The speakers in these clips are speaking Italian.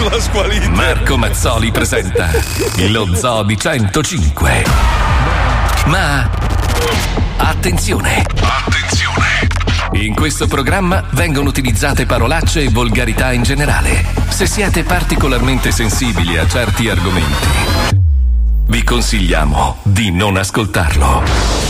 sulla squalitta. Marco Mazzoli presenta lo Zoo di 105. Ma attenzione! Attenzione! In questo programma vengono utilizzate parolacce e volgarità in generale. Se siete particolarmente sensibili a certi argomenti, vi consigliamo di non ascoltarlo.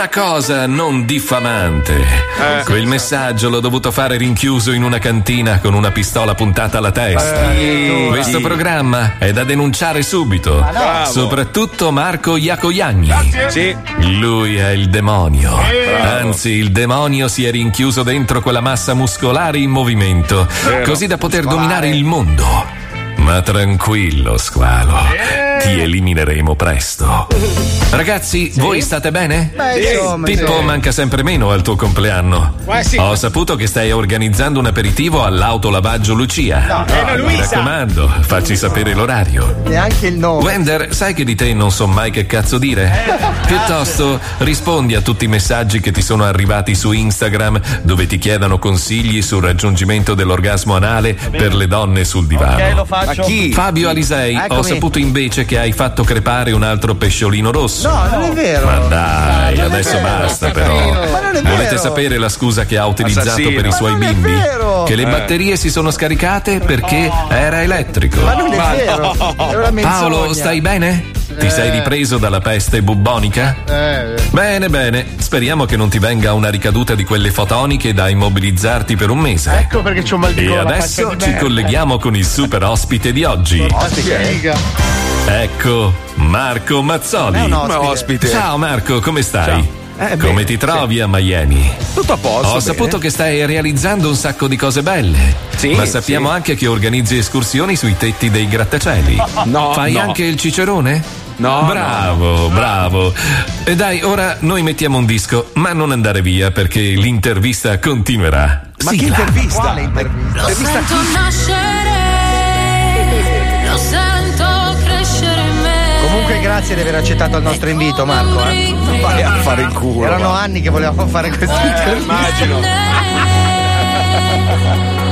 Ma cosa non diffamante? Eh. Quel messaggio l'ho dovuto fare rinchiuso in una cantina con una pistola puntata alla testa. Eh, Questo sì. programma è da denunciare subito. Bravo. Soprattutto Marco Iacoiagni. Sì. Lui è il demonio. Bravo. Anzi, il demonio si è rinchiuso dentro quella massa muscolare in movimento, Vero. così da poter dominare il mondo. Ma tranquillo, squalo. Ti elimineremo presto. Ragazzi, voi state bene? Beh, insomma, Pippo sì. manca sempre meno al tuo compleanno. Eh, sì. Ho saputo che stai organizzando un aperitivo all'autolavaggio Lucia. No, eh, no, Mi Luisa. raccomando, facci sapere l'orario. Neanche il nome. Wender, sai che di te non so mai che cazzo dire? Piuttosto rispondi a tutti i messaggi che ti sono arrivati su Instagram dove ti chiedono consigli sul raggiungimento dell'orgasmo anale per le donne sul divano. Ok, lo faccio. Ma chi? Fabio Alisei, ho Eccomi. saputo invece che hai fatto crepare un altro pesciolino rosso. No, non è vero. Ma dai, Non è adesso vero, basta però. Ma non è Volete vero. sapere la scusa che ha utilizzato Assassino. per i suoi non è bimbi? vero. Che le Eh. batterie si sono scaricate perché era elettrico. Ma non è vero. È menzogna. Paolo, stai bene? Ti Eh. sei ripreso dalla peste bubbonica? Eh, Bene, bene. Speriamo che non ti venga una ricaduta di quelle fotoniche da immobilizzarti per un mese. ecco perché c'ho mal di E adesso di ci colleghiamo con il super ospite di oggi. Ospite. Ecco, Marco Mazzoli. È un ospite. ospite. Ciao Marco, come stai? Eh, come bene, ti trovi a Miami? Tutto a posto. Ho bene. saputo che stai realizzando un sacco di cose belle. Sì, Ma sappiamo sì. anche che organizzi escursioni sui tetti dei grattacieli. No, Fai no. anche il cicerone? No, Bravo, bravo. E dai, ora noi mettiamo un disco, ma non andare via perché l'intervista continuerà. Ma che Sigla. intervista? Quale intervista? Lo sento nascere, grazie di aver accettato il nostro invito, Marco. Eh. Vai a fare il culo. Erano va. anni che volevamo fare questa intervista. Immagino.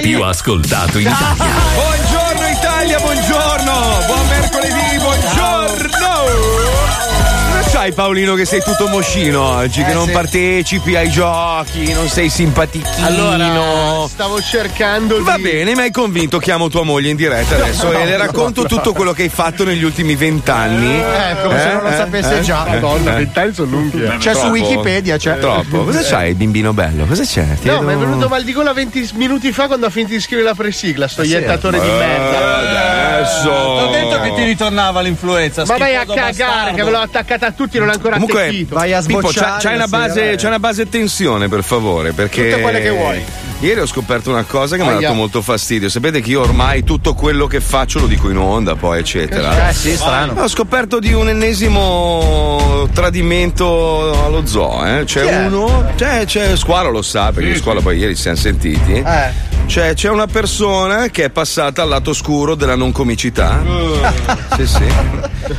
più ascoltato in Italia. Paolino che sei tutto moscino oggi, che Eh, non sì. partecipi ai giochi, non sei simpatichino. Allora, stavo cercando di. Va bene, mi hai convinto, chiamo tua moglie in diretta adesso e le racconto tutto quello che hai fatto negli ultimi vent'anni. Eh, come se non lo Eh, sapesse eh, già. eh, Madonna, eh. vent'anni sono lunghi. C'è su. Wikipedia, c'è. Troppo. Cosa c'hai, bimbino bello? Cosa c'è? Ti No, vedo- mi è venuto mal di gola 20 minuti fa quando ha finito di scrivere la presigla, sto iettatore di merda. Adesso. Ho detto che ti ritornava l'influenza. Ma vai a cagare, bastardo. che ve l'ho attaccata a tutti, non l'ho ancora Comunque, attecchito. Vai a Pippo, sbocciare. c'hai, c'hai una base, eh. c'hai una base tensione, per favore, perché. Tutte quelle che vuoi. Ieri ho scoperto una cosa che mi ha dato molto fastidio. Sapete che io ormai tutto quello che faccio lo dico in onda, poi, eccetera. Eh sì, strano. Ho scoperto di un ennesimo tradimento allo zoo, eh. C'è Chi uno. C'è, c'è Squalo lo sa, perché Squalo poi ieri ci siamo sentiti. Eh. Cioè, c'è una persona che è passata al lato oscuro della non comicità. sì, sì.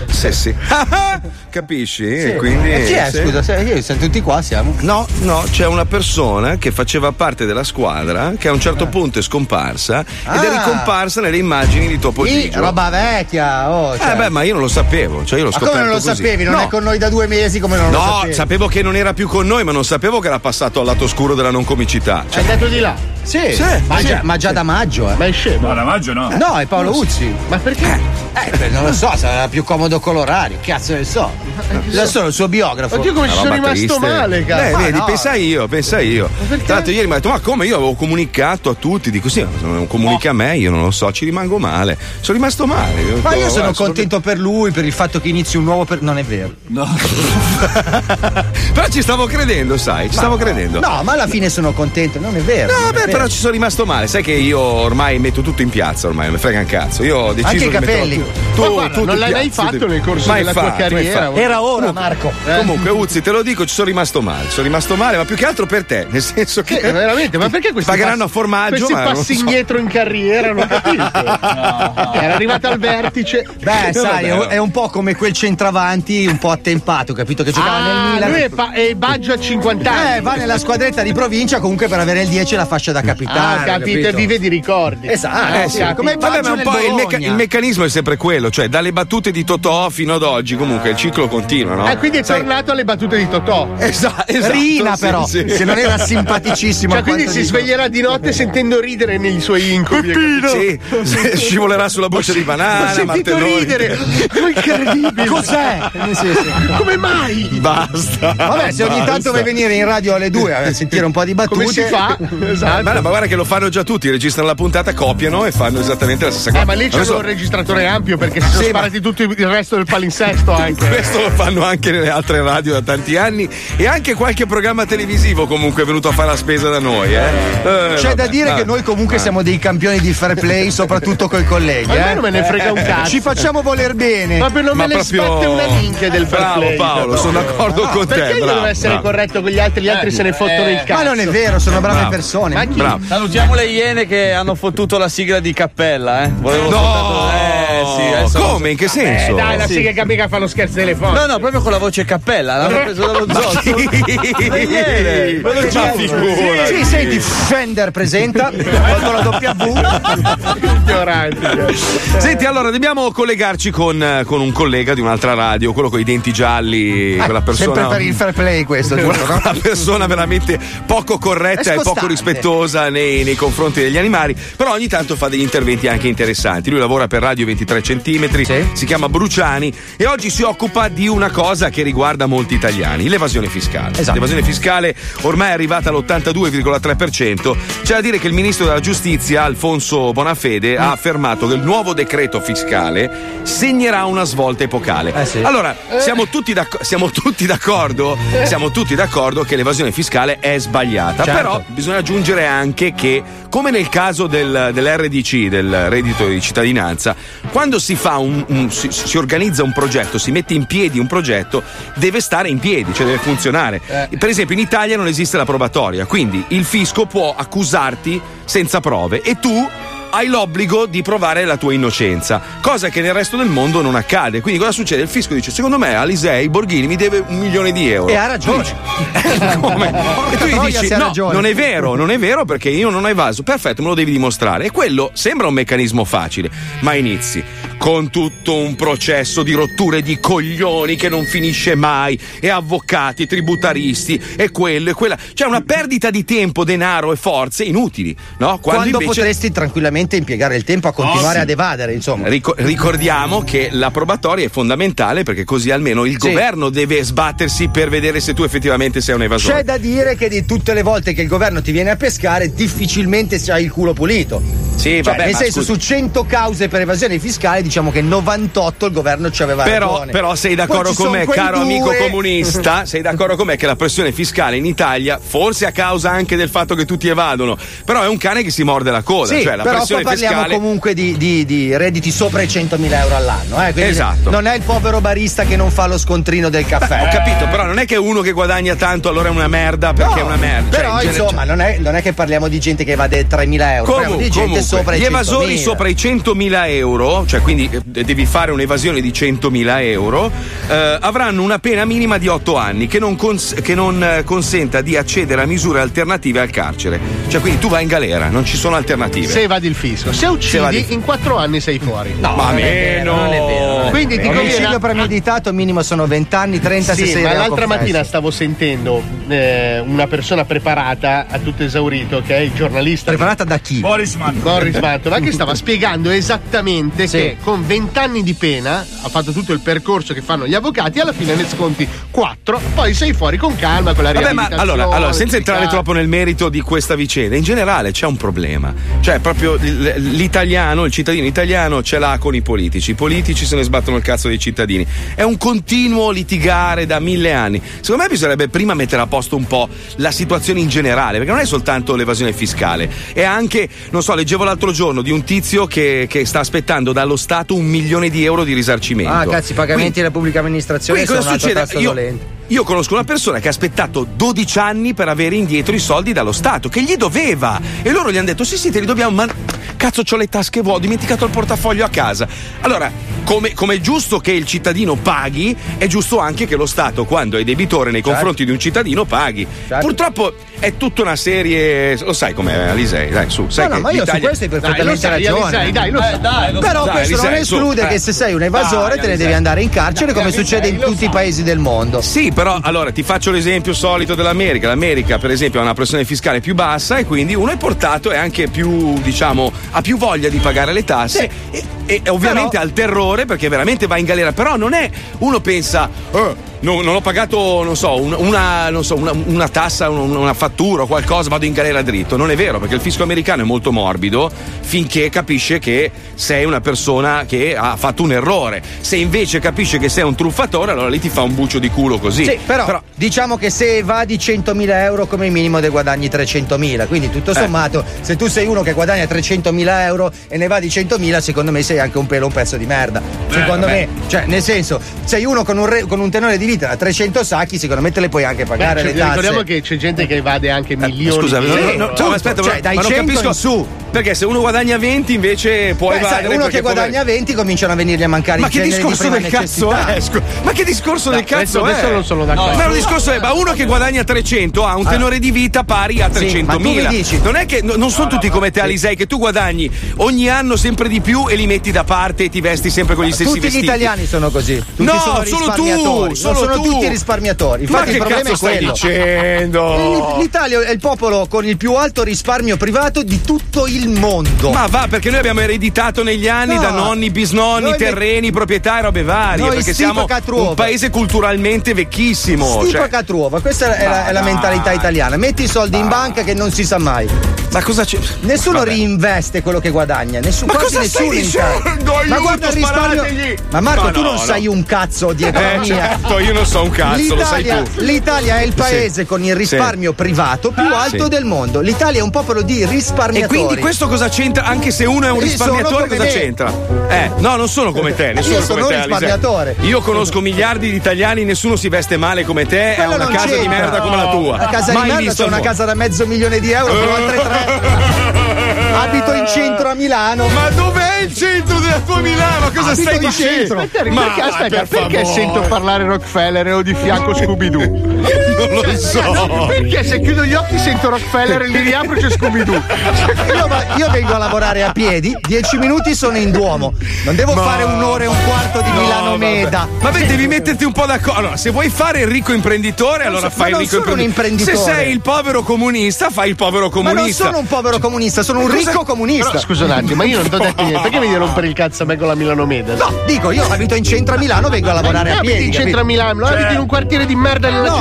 Sì, sì. Capisci? E quindi. E chi è? sì. Scusa, io- siamo tutti qua, siamo. No, no, c'è una persona che faceva parte della squadra che a un certo punto è scomparsa ed è Ah. ricomparsa nelle immagini di Topo Gigio. roba vecchia. Oh, cioè. Eh beh, ma io non lo sapevo, cioè io l'ho Ma scoperto come non lo così. sapevi? Non No. è con noi da due mesi come non lo No, sapevi? sapevo che non era più con noi, ma non sapevo che era passato al lato oscuro della non comicità. Cioè, È andato di là. Sì, Sì, ma, sì. Già, ma già da maggio, eh. Ma è scemo. No, da maggio no. No, è Paolo Uzzi. Ma perché? Eh, beh, non lo so, sarà più comodo colorare. Cazzo ne so. Adesso sono il suo biografo. Oddio, come ci sono rimasto triste. male, cazzo. Eh, Ma vedi, no. pensa io, pensa io. Tra l'altro ieri mi ha detto, ma come io avevo comunicato a tutti, dico sì, non comunichi a me, io non lo so, ci rimango male. Sono rimasto male. Ho Ma detto, io sono "Guarda, contento per lui, per il fatto che inizi un nuovo. Per... Non è vero. Però ci stavo credendo, sai, ci stavo credendo. No, ma alla fine sono contento, non è vero. No, beh, vero. Però ci sono rimasto male. Sai che io ormai metto tutto in piazza, ormai non mi frega un cazzo. Io ho deciso Anche i capelli. tu- guarda, tutto non l'hai mai fatto nel corso Mai della tua fatto, mai carriera? Era ora, Marco. Comunque, Uzzi, te lo dico, ci sono rimasto male. Sono rimasto male, ma più che altro per te. Nel senso che. Che, veramente, ma perché questi Pagheranno passi- a formaggio, Questi passi so. indietro in carriera, non capisco. Era arrivato al vertice. Beh, sai, vabbè, è, un po' come quel centravanti un po' attempato, capito? Che giocava nel Ah, Milan. lui è, pa- è Baggio a 50 anni. Eh, va nella squadretta di provincia comunque per avere il 10 e la fascia da capitano. Ah, capito, e vive di ricordi. Esatto, Eh, sì, come Vabbè, ma un po' il, mecca- il meccanismo è sempre quello, cioè dalle battute di Totò fino ad oggi, comunque il ciclo continua, no? Eh, quindi è Sai- tornato alle battute di Totò. Esatto, esatto, Rina, sì, però, sì. che non era simpaticissimo. Cioè, quindi si dico. sveglierà di notte sentendo ridere nei suoi incubi. Sì, scivolerà sulla buccia di Ho banana, sentito Martelloni. ridere. Ma incredibile. Cos'è? Eh, sì, sì. Come mai? Basta. Vabbè, se ogni tanto vuoi venire in radio alle 2 a sentire un po' di battute. Come si fa? Esatto. Ma, no, ma guarda che lo fanno già tutti, registrano la puntata, copiano e fanno esattamente la stessa cosa. Eh, ma lì c'è Adesso- un registratore ampio perché si sono Sì, ma- sparati tutto il resto del palinsesto anche. Questo lo fanno anche nelle altre radio da tanti anni e anche qualche programma televisivo comunque è venuto a fare la spesa da noi. Eh. Eh, C'è da vabbè, dire ah. che noi comunque siamo dei campioni di fair play, soprattutto coi colleghi. Ma a me eh. non me ne frega un cazzo. Ci facciamo voler bene. Proprio non Ma me ne proprio- sbatte una minchia del fair Bravo play. Paolo, sono d'accordo con te. Perché io bravo, devo essere bravo. corretto con gli altri, gli altri se ne fottono il cazzo. Ma non è vero, sono brave Bravo. persone. Ma chi? Bravo. Salutiamo le iene che hanno fottuto la sigla di Cappella, eh. Volevo No, soltanto- Eh, adesso- come? In che Eh, senso? dai, la Sì. sigla che mica fanno scherzi telefonici. No, no, proprio con la voce Cappella, l'hanno preso dallo iene, ve lo Ma giuro. figura. Sì, senti, Fender presenta, tolto la W. Ignoranti. Senti, allora dobbiamo collegarci con, eh, con un collega di un'altra radio, quello con i denti gialli, quella persona. Sempre per il fair play questo, giusto, no? una persona veramente poco corretta e poco rispettosa nei, nei confronti degli animali, però ogni tanto fa degli interventi anche interessanti. Lui lavora per Radio 23 centimetri, Sì. si chiama Bruciani e oggi si occupa di una cosa che riguarda molti italiani, l'evasione fiscale. Esatto. L'evasione fiscale ormai è arrivata all'82,3%. C'è da dire che il ministro della giustizia, Alfonso Bonafede, Mm. ha affermato che il nuovo decreto fiscale segnerà una svolta epocale. Eh sì. Allora, siamo tutti, d'acc- siamo tutti d'accordo? Siamo tutti d'accordo che l'evasione fiscale è sbagliata. Certo. Però bisogna aggiungere anche che, come nel caso del- dell'RDC, del reddito di cittadinanza, quando si fa un, un- si, si organizza un progetto, si mette in piedi un progetto, deve stare in piedi, cioè deve funzionare. Per esempio, in Italia non esiste la probatoria, quindi il fisco può accusarti senza prove e tu hai l'obbligo di provare la tua innocenza, cosa che nel resto del mondo non accade. Quindi cosa succede? Il fisco dice: Secondo me Alisei Borghini mi deve un milione di euro. E ha ragione. Come? E tu gli dici: No, ragione." non è vero, non è vero perché io non ho evaso. Perfetto, me lo devi dimostrare. E quello sembra un meccanismo facile, ma inizi con tutto un processo di rotture di coglioni che non finisce mai, e avvocati, tributaristi, e quello e quella. C'è una perdita di tempo, denaro e forze inutili, no? Quando, invece- potresti tranquillamente impiegare il tempo a continuare Oh, sì. ad evadere, insomma. Rico- ricordiamo che la probatoria è fondamentale perché così almeno il Sì. governo deve sbattersi per vedere se tu effettivamente sei un evasore. C'è da dire che di tutte le volte che il governo ti viene a pescare, difficilmente c'hai il culo pulito. Sì, Cioè, vabbè, nel senso, scusa. su 100 cause per evasione fiscale, diciamo che 98 il governo ci aveva Però, però sei d'accordo con me, caro due- amico comunista, sei d'accordo con me che la pressione fiscale in Italia, forse a causa anche del fatto che tutti evadono, però è un cane che si morde la coda, Sì, cioè la però qua pressione parliamo fiscale comunque di, di- di redditi sopra i 100.000 euro all'anno. Eh? Esatto. Non è il povero barista che non fa lo scontrino del caffè. Ho capito, però non è che uno che guadagna tanto allora è una merda perché è una merda. Cioè, Però in genere- insomma, non è, non è che parliamo di gente che evade 3.000 euro, parliamo Comunque, di gente comunque, sopra i gli 100.000. evasori sopra i 100.000 euro, cioè quindi eh, devi fare un'evasione di 100.000 euro, eh, avranno una pena minima di 8 anni che non, cons- che non, eh, consenta di accedere a misure alternative al carcere. Cioè quindi tu vai in galera, non ci sono alternative. Se evadi il fisco. Se Se uccidi, in quattro anni sei fuori. No, Ma non è meno. vero, non è vero. Quindi ti Omicidio conviene. premeditato minimo sono 20 anni, 30 se Sì, sei ma l'altra mattina stavo sentendo eh, una persona preparata a tutto esaurito, che è il giornalista Preparata da chi? Boris Mantova, che stava spiegando esattamente Sì. che con 20 anni di pena ha fatto tutto il percorso che fanno gli avvocati, alla fine ne sconti 4, poi sei fuori con calma con la Vabbè, ma allora, allora, senza entrare troppo nel merito di questa vicenda, in generale c'è un problema. Cioè, proprio l'italiano, il cittadino italiano ce l'ha con i politici. I politici se ne sbattono il cazzo dei cittadini. È un continuo litigare da mille anni. Secondo me bisognerebbe prima mettere a posto un po' la situazione in generale, perché non è soltanto l'evasione fiscale, è anche, non so, leggevo l'altro giorno di un tizio che, che sta aspettando dallo Stato un milione di euro di risarcimento. Ah, cazzo, i pagamenti della pubblica amministrazione Quindi sono cosa succede? Io, dolente. Io conosco una persona che ha aspettato 12 anni per avere indietro i soldi dallo Stato, che gli doveva. E loro gli hanno detto: sì, sì, te li dobbiamo, ma cazzo, ho le tasche vuote, ho dimenticato il portafoglio a casa. Allora, come, come è giusto che il cittadino paghi, è giusto anche che lo Stato, quando è debitore nei Certo. confronti di un cittadino, paghi. Certo. Purtroppo è tutta una serie. Lo sai com'è, Alisei? Dai, su, sai no, che no, ma io l'Italia- su questo hai Dai, lo perfettamente sai, ragione. Alisei, dai, lo sai. Però Dai, questo non Elisei, su, esclude eh. che se sei un evasore Dai, te ne devi andare in carcere come succede in tutti i paesi del mondo. Sì, però allora ti faccio l'esempio solito dell'America. L'America, per esempio, ha una pressione fiscale più bassa e quindi uno è portato e anche più, diciamo, ha più voglia di pagare le tasse e, e ovviamente ha il terrore perché veramente va in galera. Però non è, uno pensa, "Eh, non, non ho pagato, non so, un- una, non so, una, una tassa, un- una fattura o qualcosa, vado in galera dritto. Non è vero, perché il fisco americano è molto morbido finché capisce che sei una persona che ha fatto un errore. Se invece capisce che sei un truffatore, allora lì ti fa un buccio di culo così. Sì, però, diciamo che se evadi 100.000 euro come minimo ne guadagni 300.000, quindi tutto sommato se tu sei uno che guadagna 300.000 euro e ne evadi 100.000 secondo me sei anche un pelo un pezzo di merda. Secondo vabbè. me, cioè nel senso, sei uno con un, re- con un tenore di da 300 sacchi, secondo me te le puoi anche pagare Beh, le cioè, tasse. ricordiamo che c'è gente che evade anche milioni Scusa, di no, no, euro. no, no, aspetta, cioè, ma- dai ma non 100 capisco in su. Perché se uno guadagna 20 invece può Beh, evadere sai, uno che guadagna come- 20 cominciano a venirgli a mancare Ma i che di discorso prima del cazzo necessità. è? Scu- Ma che discorso del cazzo adesso- è? adesso non sono d'accordo. Ma il discorso è, ma uno che guadagna 300 ha un tenore di vita pari a Sì, 300.000. ma tu mi dici- Non è che no- non sono tutti come te, Alisei, che tu guadagni ogni anno sempre di più e li metti da parte e ti vesti sempre con gli stessi Tutti gli vestiti. italiani sono così. Tutti No, sono solo tu, solo sono tu. tutti risparmiatori. Ma Infatti che il problema cazzo è stai quello. dicendo? L'Italia è il popolo con il più alto risparmio privato di tutto il mondo. Ma va, perché noi abbiamo ereditato negli anni No. da nonni, bisnonni, Noi me- terreni, proprietà e robe varie. Noi perché siamo catruova. un paese culturalmente vecchissimo. Stipa cioè- catruova, questa è, la, è la mentalità italiana. Metti i soldi in banca che non si sa mai. Ma cosa c'è? Nessuno Vabbè. reinveste quello che guadagna, nessuno, Ma quasi nessuno in? Ma guarda il risparmio. Ma Marco, Ma tu no, non no. sai un cazzo di Eh, economia. certo, io non so un cazzo, lo sai L'Italia, tu. l'Italia è il paese Sì. con il risparmio privato più alto Sì. del mondo. L'Italia è un popolo di E risparmiatori. quindi questo cosa c'entra? Anche se uno è un Io risparmiatore, come cosa me. c'entra? Eh, no, non sono come te, nessuno Io è come sono te. un Alisei. risparmiatore. Io conosco miliardi di italiani, nessuno si veste male come te, Quello ha una casa di c'entra. merda come la tua. La casa Mai di merda c'è una mondo. casa da mezzo milione di euro, però altre tre. Abito in centro a Milano. Ma dov'è il centro della tua Milano? Cosa Abito stai dicendo? Ma perché, aspetta, per perché favore. sento parlare Rockefeller e ho di fianco Scooby-Doo? Non lo so. Perché se chiudo gli occhi sento Rockefeller e li riapro c'è Scooby-Doo? Io, io vengo a lavorare a piedi, dieci minuti sono in Duomo. Non devo Ma- fare un'ora e un quarto di No, Milano. Meda. Vabbè, devi metterti un po' d'accordo. Allora, se vuoi fare il ricco imprenditore, allora so- fai ma il non ricco sono un imprenditore. Se imprenditore. sei il povero comunista, fai il povero Ma non comunista. sono un povero comunista, sono un Cosa- ricco comunista. Però scusa un attimo, ma io non ti ho detto niente. Perché mi devi rompere il cazzo a me con la Milano Meda? No, dico, io abito in centro a Milano, vengo a lavorare Eh, a abiti piedi. in centro a Milano, abiti in un quartiere di merda nella No,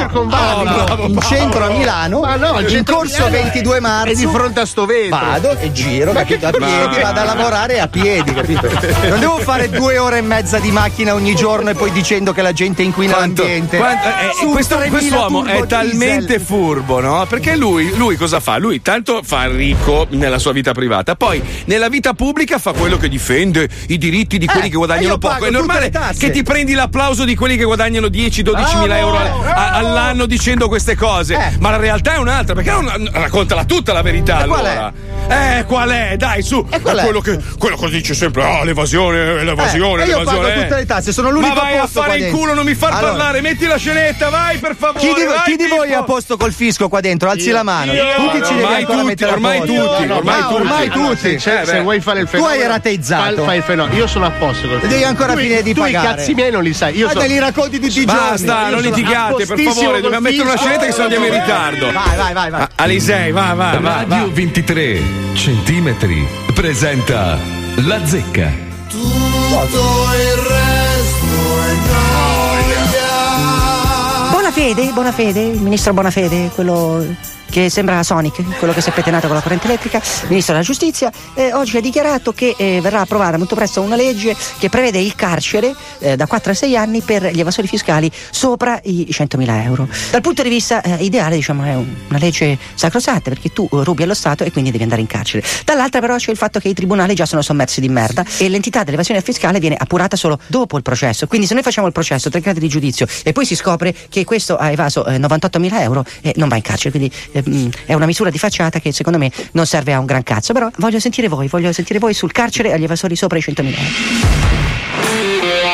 abito in centro a Milano, Ma no, il in corso Milano è- 22 marzo. È di fronte a sto vetro. Vado e giro, Ma capito? A piedi, ma- vado a lavorare a piedi, capito? Non devo fare due ore e mezza di macchina ogni giorno e poi dicendo che la gente inquina Quanto- l'ambiente. quanto- eh, Su questo, 3000 quest'uomo è talmente diesel. furbo, no? Perché lui, lui cosa fa? Lui tanto fa ricco nella sua vita privata, poi nella vita pubblica fa quello che difende i diritti di quelli Eh, che guadagnano e poco. È normale che ti prendi l'applauso di quelli che guadagnano 10-12 mila euro all'anno dicendo queste cose. Eh. Ma la realtà è un'altra, perché non raccontala tutta la verità E qual è? allora. Eh, qual è? Dai, su. E qual È è? quello che, quello che dice sempre, ah, l'evasione, l'evasione, Eh, e io l'evasione. pago eh. tutte le tasse, sono l'unico Ma vai a fare il culo, non mi far Allora, parlare, metti la scenetta, vai per favore. Chi di, vai, chi di voi è a posto col fisco qua dentro? Alzi la mano. io- tu ti ci devi tutti, ormai tutti, ormai ma tutti. ormai Allora, tutti. se, Eh, vuoi fare il Tu fenomeno hai rateizzato. fai, il fenomeno io sono a posto col Devi ancora tu, finire di tu pagare. i cazzi miei non li sai io te li racconti tutti i giorni. Basta, Io non litigate, per favore, dobbiamo col mettere una scenetta che se no andiamo in ritardo. Vai, vai, vai, vai. Alisei, va, va, va. Radio va. 23 centimetri presenta La Zecca. Bonafede, Bonafede, il ministro Bonafede, quello che sembra Sonic, quello che si è petenato con la corrente elettrica, ministro della giustizia, eh, oggi ha dichiarato che eh, verrà approvata molto presto una legge che prevede il carcere eh, da 4 a 6 anni per gli evasori fiscali sopra i 100.000 euro. Dal punto di vista eh, ideale, diciamo, è un- una legge sacrosanta perché tu eh, rubi allo Stato e quindi devi andare in carcere. Dall'altra però c'è il fatto che i tribunali già sono sommersi di merda e l'entità dell'evasione fiscale viene appurata solo dopo il processo. Quindi se noi facciamo il processo, tre gradi di giudizio e poi si scopre che questo ha evaso eh, 98.000 euro e non va in carcere. Quindi eh, mm, è una misura di facciata che secondo me non serve a un gran cazzo. Però voglio sentire voi, voglio sentire voi sul carcere agli evasori sopra i 100.000 euro.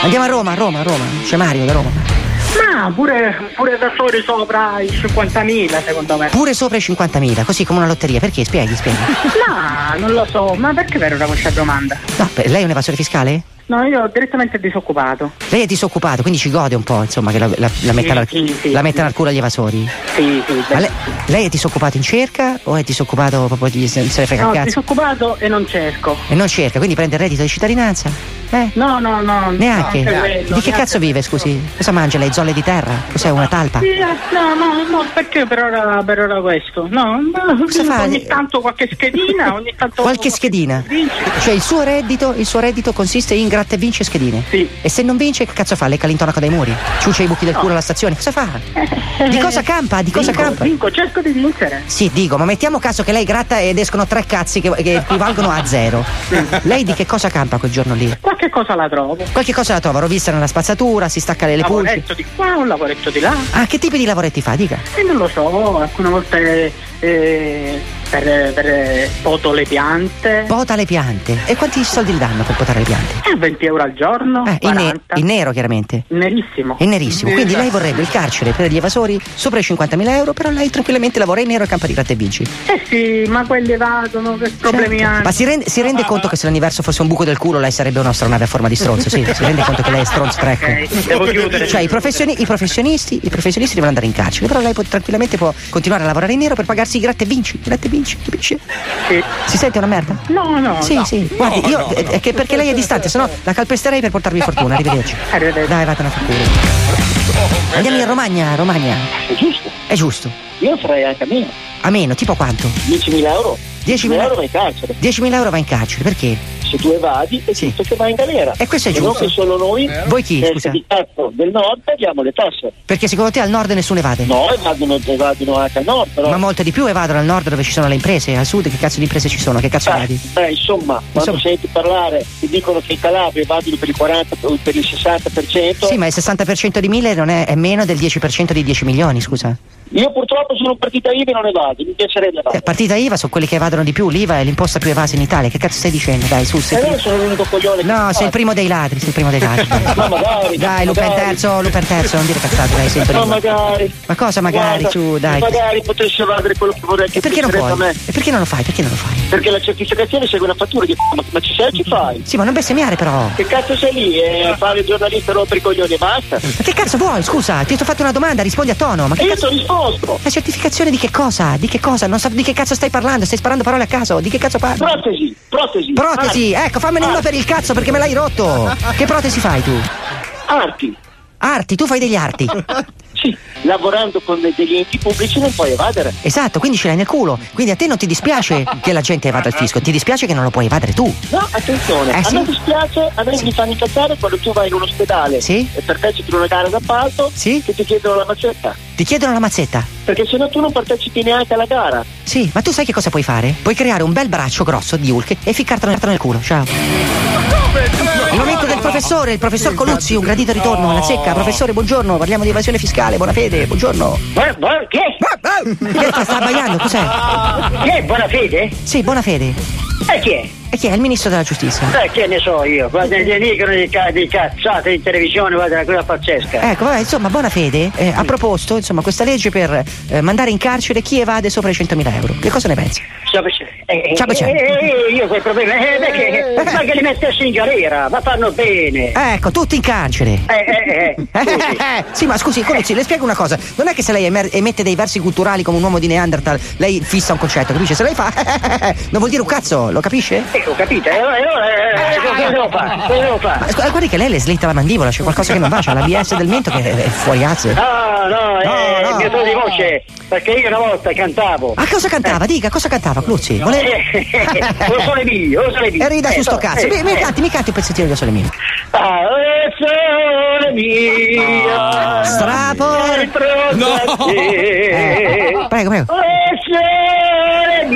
Andiamo a Roma, a Roma, a Roma. C'è Mario da Roma. Ma pure, pure da soli sopra i 50.000 secondo me. Pure sopra i 50.000, così come una lotteria. Perché? Spieghi, spieghi. No, non lo so, ma perché vero da questa domanda? No, lei è un evasore fiscale? No, io direttamente disoccupato. Lei è disoccupato, quindi ci gode un po', insomma, che la, la, la mettano, al- sì, sì, sì. mettano al culo agli evasori. Sì, sì. Ma lei, lei è disoccupato in cerca o è disoccupato proprio di se, ne frega No, cazzo? disoccupato e non cerco. E non cerca, quindi prende il reddito di cittadinanza? Eh? No, no, no. Neanche? no, quello, di che cazzo vive, scusi? Cosa mangia lei? Zolle di terra? Cos'è una talpa? Eh, no, no, no, perché per ora, per ora questo? No, no, Cosa fa? ogni tanto qualche schedina, ogni tanto Qualche schedina? vince. Cioè il suo reddito, il suo reddito consiste in gratta e vince schedine? Sì. E se non vince che cazzo fa? Lecca l'intonaco dai muri? Ciuccia i buchi del culo alla stazione? Cosa fa? Di cosa campa? Di cosa vinco, campa? Vinco, cerco di vincere. Sì, dico, ma mettiamo caso che lei gratta ed escono tre cazzi che, che equivalgono a zero. Lei di che cosa campa quel giorno lì? Qualche cosa la trovo. Qualche cosa la trova, rovista nella spazzatura, si stacca le Un pulci. lavoretto di qua, un lavoretto di là. Ah, che tipi di lavoretti fa? Dica. E non lo so, alcune volte eh, per, per poto le piante. Pota le piante. E quanti soldi le danno per potare le piante? Eh, 20 euro al giorno. Eh, in, ne- 40. in nero chiaramente. Nerissimo. In nerissimo. Quindi lei vorrebbe il carcere per gli evasori sopra i 50.000 euro, però lei tranquillamente lavora in nero e campa di gratta e vinci. Eh sì, ma quelli evadono, che problemi Certo. hanno? Ma si rende, si rende conto che se l'universo fosse un buco del culo, lei sarebbe un'astronave a forma di stronzo? Sì, si rende conto che lei è stronzo track. Ok, devo chiudere. Cioè, i, professioni- i professionisti, i professionisti devono andare in carcere, però lei può, tranquillamente può continuare a lavorare in nero per pagarsi i gratta e vinci. Gratta e vinci, capisce? Sì. Si sente una merda? No, no. Sì, no. sì. Guardi, io è è che perché lei è distante, sennò la calpesterei per portarvi fortuna. Arrivederci. Arrivederci. Dai, vattene a far culo. Andiamo in Romagna, Romagna. È giusto. È giusto. Io farei anche a meno. A meno, tipo quanto? 10.000 euro. 10.000 euro vai in carcere. 10.000 euro va in carcere, perché? Se tu evadi è giusto che vai in galera. E questo è non giusto. che solo noi, Voi chi, teste scusa? del nord, paghiamo le tasse. Perché secondo te al nord nessuno evade? No, evadono, evadono anche al nord, però. Ma molte di più evadono al nord dove ci sono le imprese, al sud che cazzo di imprese ci sono? Che cazzo Beh, evadi? beh, insomma, quando Insomma. senti parlare ti dicono che in Calabria evadono per il 40 o per il 60%. Sì, ma il 60% di 1000 non è, è meno del 10% di 10 milioni, scusa. Io purtroppo sono partita IVA e non evado, mi piacerebbe Eh, evadere. partita IVA sono quelli che evadono di più, l'IVA è l'imposta più evasa in Italia. Che cazzo stai dicendo? Dai, su, sei E allora primo. sono l'unico coglione No, sei il primo dei ladri, sei il primo dei ladri. dai. Ma magari. Dai, magari. terzo, Lupin terzo, non dire cazzate, dai, sei il Ma primo. magari. Ma cosa magari, Guarda, su, dai. Magari potessi evadere quello che vorrei che E perché non puoi? E perché non lo fai? Perché non lo fai? Perché la certificazione segue una fattura di ma, ma ci sei ci fai? Sì, ma non bestemmiare però. Che cazzo sei lì? E fare il giornalista e rompere i coglioni e basta? Ma che cazzo vuoi? Scusa, ti ho fatto una domanda, rispondi a tono. Ma E che io cazzo... ti ho risposto. La certificazione di che cosa? Di che cosa? Non so di che cazzo stai parlando, stai sparando parole a caso. Di che cazzo parli? Protesi, protesi. Protesi, ecco, fammene una per il cazzo perché me l'hai rotto. Che protesi fai tu? Arti. Arti, tu fai degli arti. Sì, lavorando con degli enti pubblici non puoi evadere. Esatto, quindi ce l'hai nel culo. Quindi a te non ti dispiace che la gente evada il fisco, ti dispiace che non lo puoi evadere tu. No, attenzione, Eh, a sì? me dispiace, a me mi fanno incazzare quando tu vai in un ospedale Sì? e partecipi a una gara d'appalto Sì? che ti chiedono la mazzetta. Ti chiedono la mazzetta. Perché se no tu non partecipi neanche alla gara. Sì, ma tu sai che cosa puoi fare? Puoi creare un bel braccio grosso di Hulk e ficcartelo nel culo. Ciao. Il momento del professore, il professor Coluzzi, un gradito ritorno alla zecca. Professore, buongiorno, parliamo di evasione fiscale, buona fede, buongiorno. Che sta, abbaiando, cos'è? Chi è? Buona fede? Sì, buona fede. E chi è? E chi è? Il ministro della giustizia. Eh, che ne so io, guarda, gli dicono di, ca- di cazzate in televisione, guarda, una cosa pazzesca. Ecco, vabbè, insomma, buona fede eh, ha proposto insomma, questa legge per eh, mandare in carcere chi evade sopra i 100.000 euro. Che cosa ne pensi? Eh, eh, Ciao, Bece- eh, eh, io quel problema, eh, perché, ma che li mettessi in galera, ma fanno bene. Ecco, tutti in carcere. Eh, eh, eh, sì, ma scusi, Coluzzi, le spiego una cosa. Non è che se lei emer- emette dei versi culturali come un uomo di Neanderthal, lei fissa un concetto, capisce? Se lei fa non vuol dire un cazzo, lo capisce? Eh, ho capito, eh, allora, eh, cosa devo fare? Cosa devo Ma fare? scu- guardi che lei le slitta la mandibola, c'è qualcosa che non va, c'è l'ABS del mento che è fuori asse. No, no, è No, no. il mio tono di voce, perché io una volta cantavo. Ah, cosa cantava? Dica, cosa cantava, Cluzzi? Eh, lo sole mio, lo sole mio. E rida su Eh, sto no, cazzo. eh, Mi, mi eh. canti, mi canti un pezzettino di sole mio. Ah, sole mio. Strapor. No. Eh, prego, prego.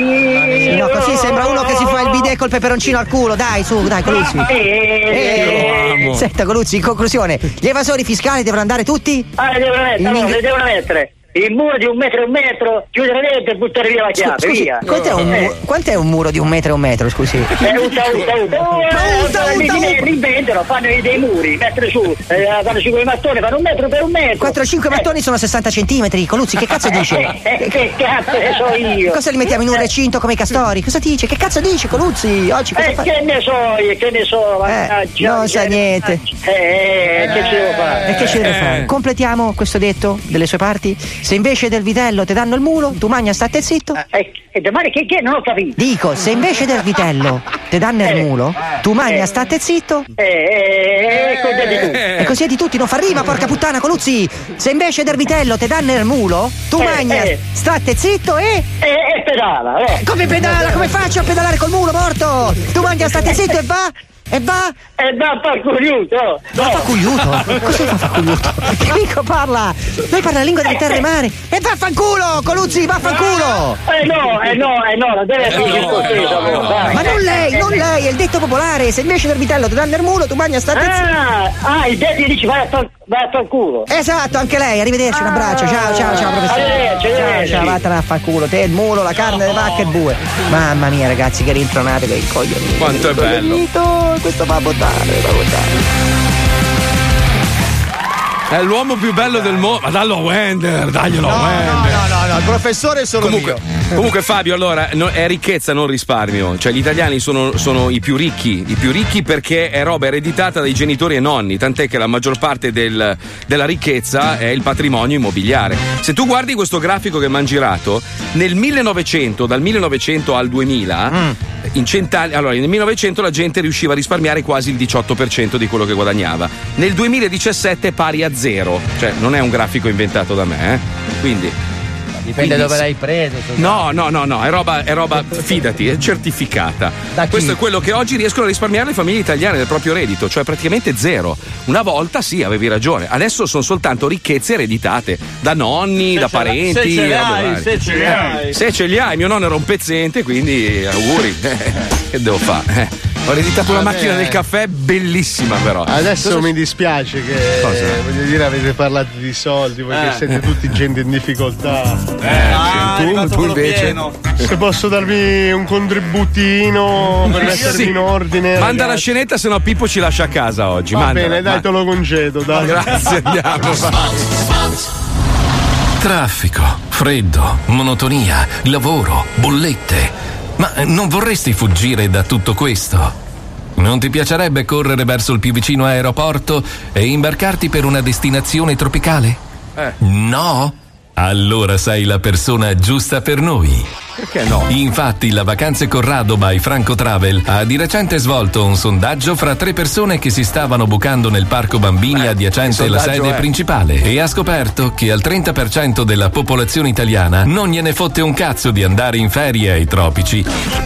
Mio. No, così sembra uno che si fa il bidet col peperoncino al culo. Dai, su, dai, Coluzzi. Eh, Senta, Coluzzi, in conclusione, gli evasori fiscali devono andare tutti? Ah, le devono mettere, In no, le devono mettere. Il muro di un metro e un metro, chiudere dentro e buttare via la chiave, scusi, via. quant'è un, Eh. mu- quant'è un muro di un metro e un metro, scusi? Eh, uta, uta, uta. Oh, eh, li- inventano, fanno dei muri, mettere su, eh, fanno su quei mattoni, fanno un metro per un metro. 4 o 5 mattoni sono 60 centimetri, Coluzzi, che cazzo dice? Eh, eh, che cazzo ne so io? Cosa li mettiamo in un recinto come i castori? Cosa dice? Che cazzo dice, Coluzzi? Oggi cosa Eh, fa? che ne so io, che ne so, mannaggia. non sa niente. Eh, eh, che ci devo fare? E che ci deve fare? Completiamo questo detto delle sue parti? Se invece del vitello ti danno il mulo, tu magna state zitto? Eh, e domani che, che non ho capito? Dico, se invece del vitello ti danno il mulo, tu magna state zitto? Eh, eh, eh, tu? E così è di tutti, non fa rima, porca puttana, Coluzzi! Se invece del vitello ti danno il mulo, tu Eh, magna eh. state zitto e... E, e pedala, eh. Come pedala? Come faccio a pedalare col mulo morto? Tu magna state zitto e va? E va? E da par cogliuto! Ma fa cugliuto? Cosa fa fa cugliuto? Che mica parla? Lei parla la lingua delle terre e mare. E vaffanculo, Coluzzi, vaffanculo! Eh no, eh no, eh no, non deve essere no, scortese, amore, dai. Ma non lei, non lei, è il detto popolare. Se invece del vitello ti danno il mulo, tu state zitto. Ah, ah, il detto dici vai a far, vai a far culo. Esatto, anche lei, arrivederci, un abbraccio, ciao, ciao, ciao, professore. Arrivederci, Ciao, arrivederci. ciao, vattene a far culo, te, il mulo, la carne, le vacche e il bue. Mamma mia, ragazzi, che rintronate per il coglione. Quanto è bello. Questo va a votare, va a votare. È l'uomo più bello del mondo. Ma dallo Wender, daglielo a Wender. No, no, no, il professore è solo Comunque, mio. comunque, Fabio, allora no- è ricchezza, non risparmio. Cioè, gli italiani sono, sono i più ricchi, i più ricchi perché è roba ereditata dai genitori e nonni. Tant'è che la maggior parte del- della ricchezza è il patrimonio immobiliare. Se tu guardi questo grafico che mi hanno girato, nel 1900, dal 1900 al 2000, in cent'anni, allora nel 1900 la gente riusciva a risparmiare quasi il 18% di quello che guadagnava. Nel 2017 è pari a zero. Cioè, non è un grafico inventato da me, eh. Quindi. Dipende quindi dove l'hai preso. se- No, no, no, no, è roba, è roba, fidati, è certificata. Da? Questo è quello che oggi riescono a risparmiare le famiglie italiane del proprio reddito, cioè praticamente zero. Una volta sì, avevi ragione, adesso sono soltanto ricchezze ereditate da nonni, da ce la- parenti. se ce robe hai, se ce le hai. Se ce li hai, mio nonno era un pezzente, quindi auguri. che devo fare? Eh, Ho ereditato una macchina del caffè bellissima, però. Adesso Cosa- mi dispiace che Cosa? voglio dire avete parlato di soldi, voi Eh. che siete tutti gente in difficoltà. Ah, è tu, arrivato tu quello invece? pieno. Se posso darvi un contributino per mettervi Sì. in ordine. Manda la ragazzi. scenetta, se no Pippo ci lascia a casa oggi. Va Mandala, bene, dai, ma- te lo concedo, dai. Grazie, andiamo. vai. Traffico, freddo, monotonia, lavoro, bollette. Ma non vorresti fuggire da tutto questo? Non ti piacerebbe correre verso il più vicino aeroporto e imbarcarti per una destinazione tropicale? Eh. No? Allora sei la persona giusta per noi. Perché no? Infatti la Vacanze Corrado by Franco Travel ha di recente svolto un sondaggio fra tre persone che si stavano bucando nel parco bambini adiacente alla sede è? principale e ha scoperto che al 30% della popolazione italiana non gliene fotte un cazzo di andare in ferie ai tropici.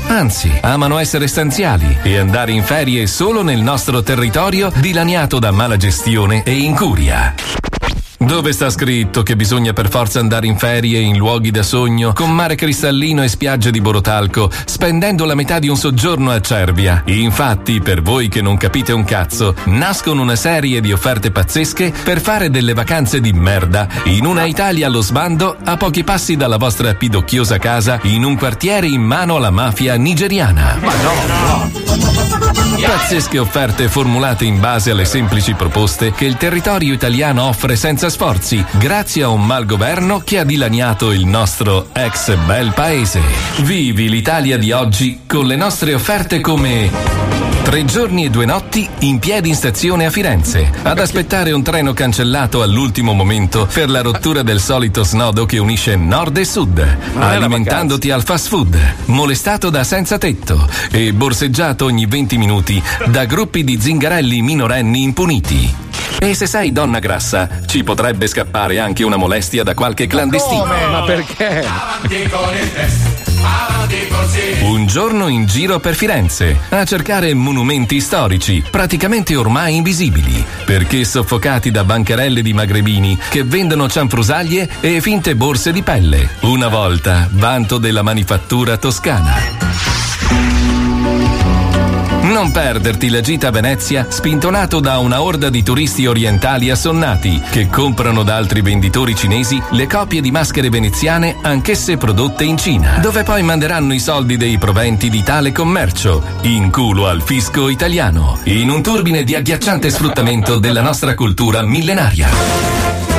Anzi, amano essere stanziali e andare in ferie solo nel nostro territorio dilaniato da mala gestione e incuria. Dove sta scritto che bisogna per forza andare in ferie in luoghi da sogno, con mare cristallino e spiagge di Borotalco, spendendo la metà di un soggiorno a Cervia? Infatti, per voi che non capite un cazzo, nascono una serie di offerte pazzesche per fare delle vacanze di merda in una Italia allo sbando a pochi passi dalla vostra pidocchiosa casa in un quartiere in mano alla mafia nigeriana. Ma Pazzesche offerte formulate in base alle semplici proposte che il territorio italiano offre senza sforzi, grazie a un malgoverno che ha dilaniato il nostro ex bel paese. Vivi l'Italia di oggi con le nostre offerte come Tre giorni e due notti in piedi in stazione a Firenze, ad aspettare un treno cancellato all'ultimo momento per la rottura del solito snodo che unisce nord e sud, alimentandoti al fast food, molestato da senza tetto e borseggiato ogni 20 minuti da gruppi di zingarelli minorenni impuniti. E se sei donna grassa, ci potrebbe scappare anche una molestia da qualche clandestino. Ma perché? Un giorno in giro per Firenze a cercare monumenti storici, praticamente ormai invisibili, perché soffocati da bancarelle di magrebini che vendono cianfrusaglie e finte borse di pelle. Una volta vanto della manifattura toscana. Non perderti la gita a Venezia spintonato da una orda di turisti orientali assonnati che comprano da altri venditori cinesi le copie di maschere veneziane anch'esse prodotte in Cina, dove poi manderanno i soldi dei proventi di tale commercio in culo al fisco italiano, in un turbine di agghiacciante sfruttamento della nostra cultura millenaria.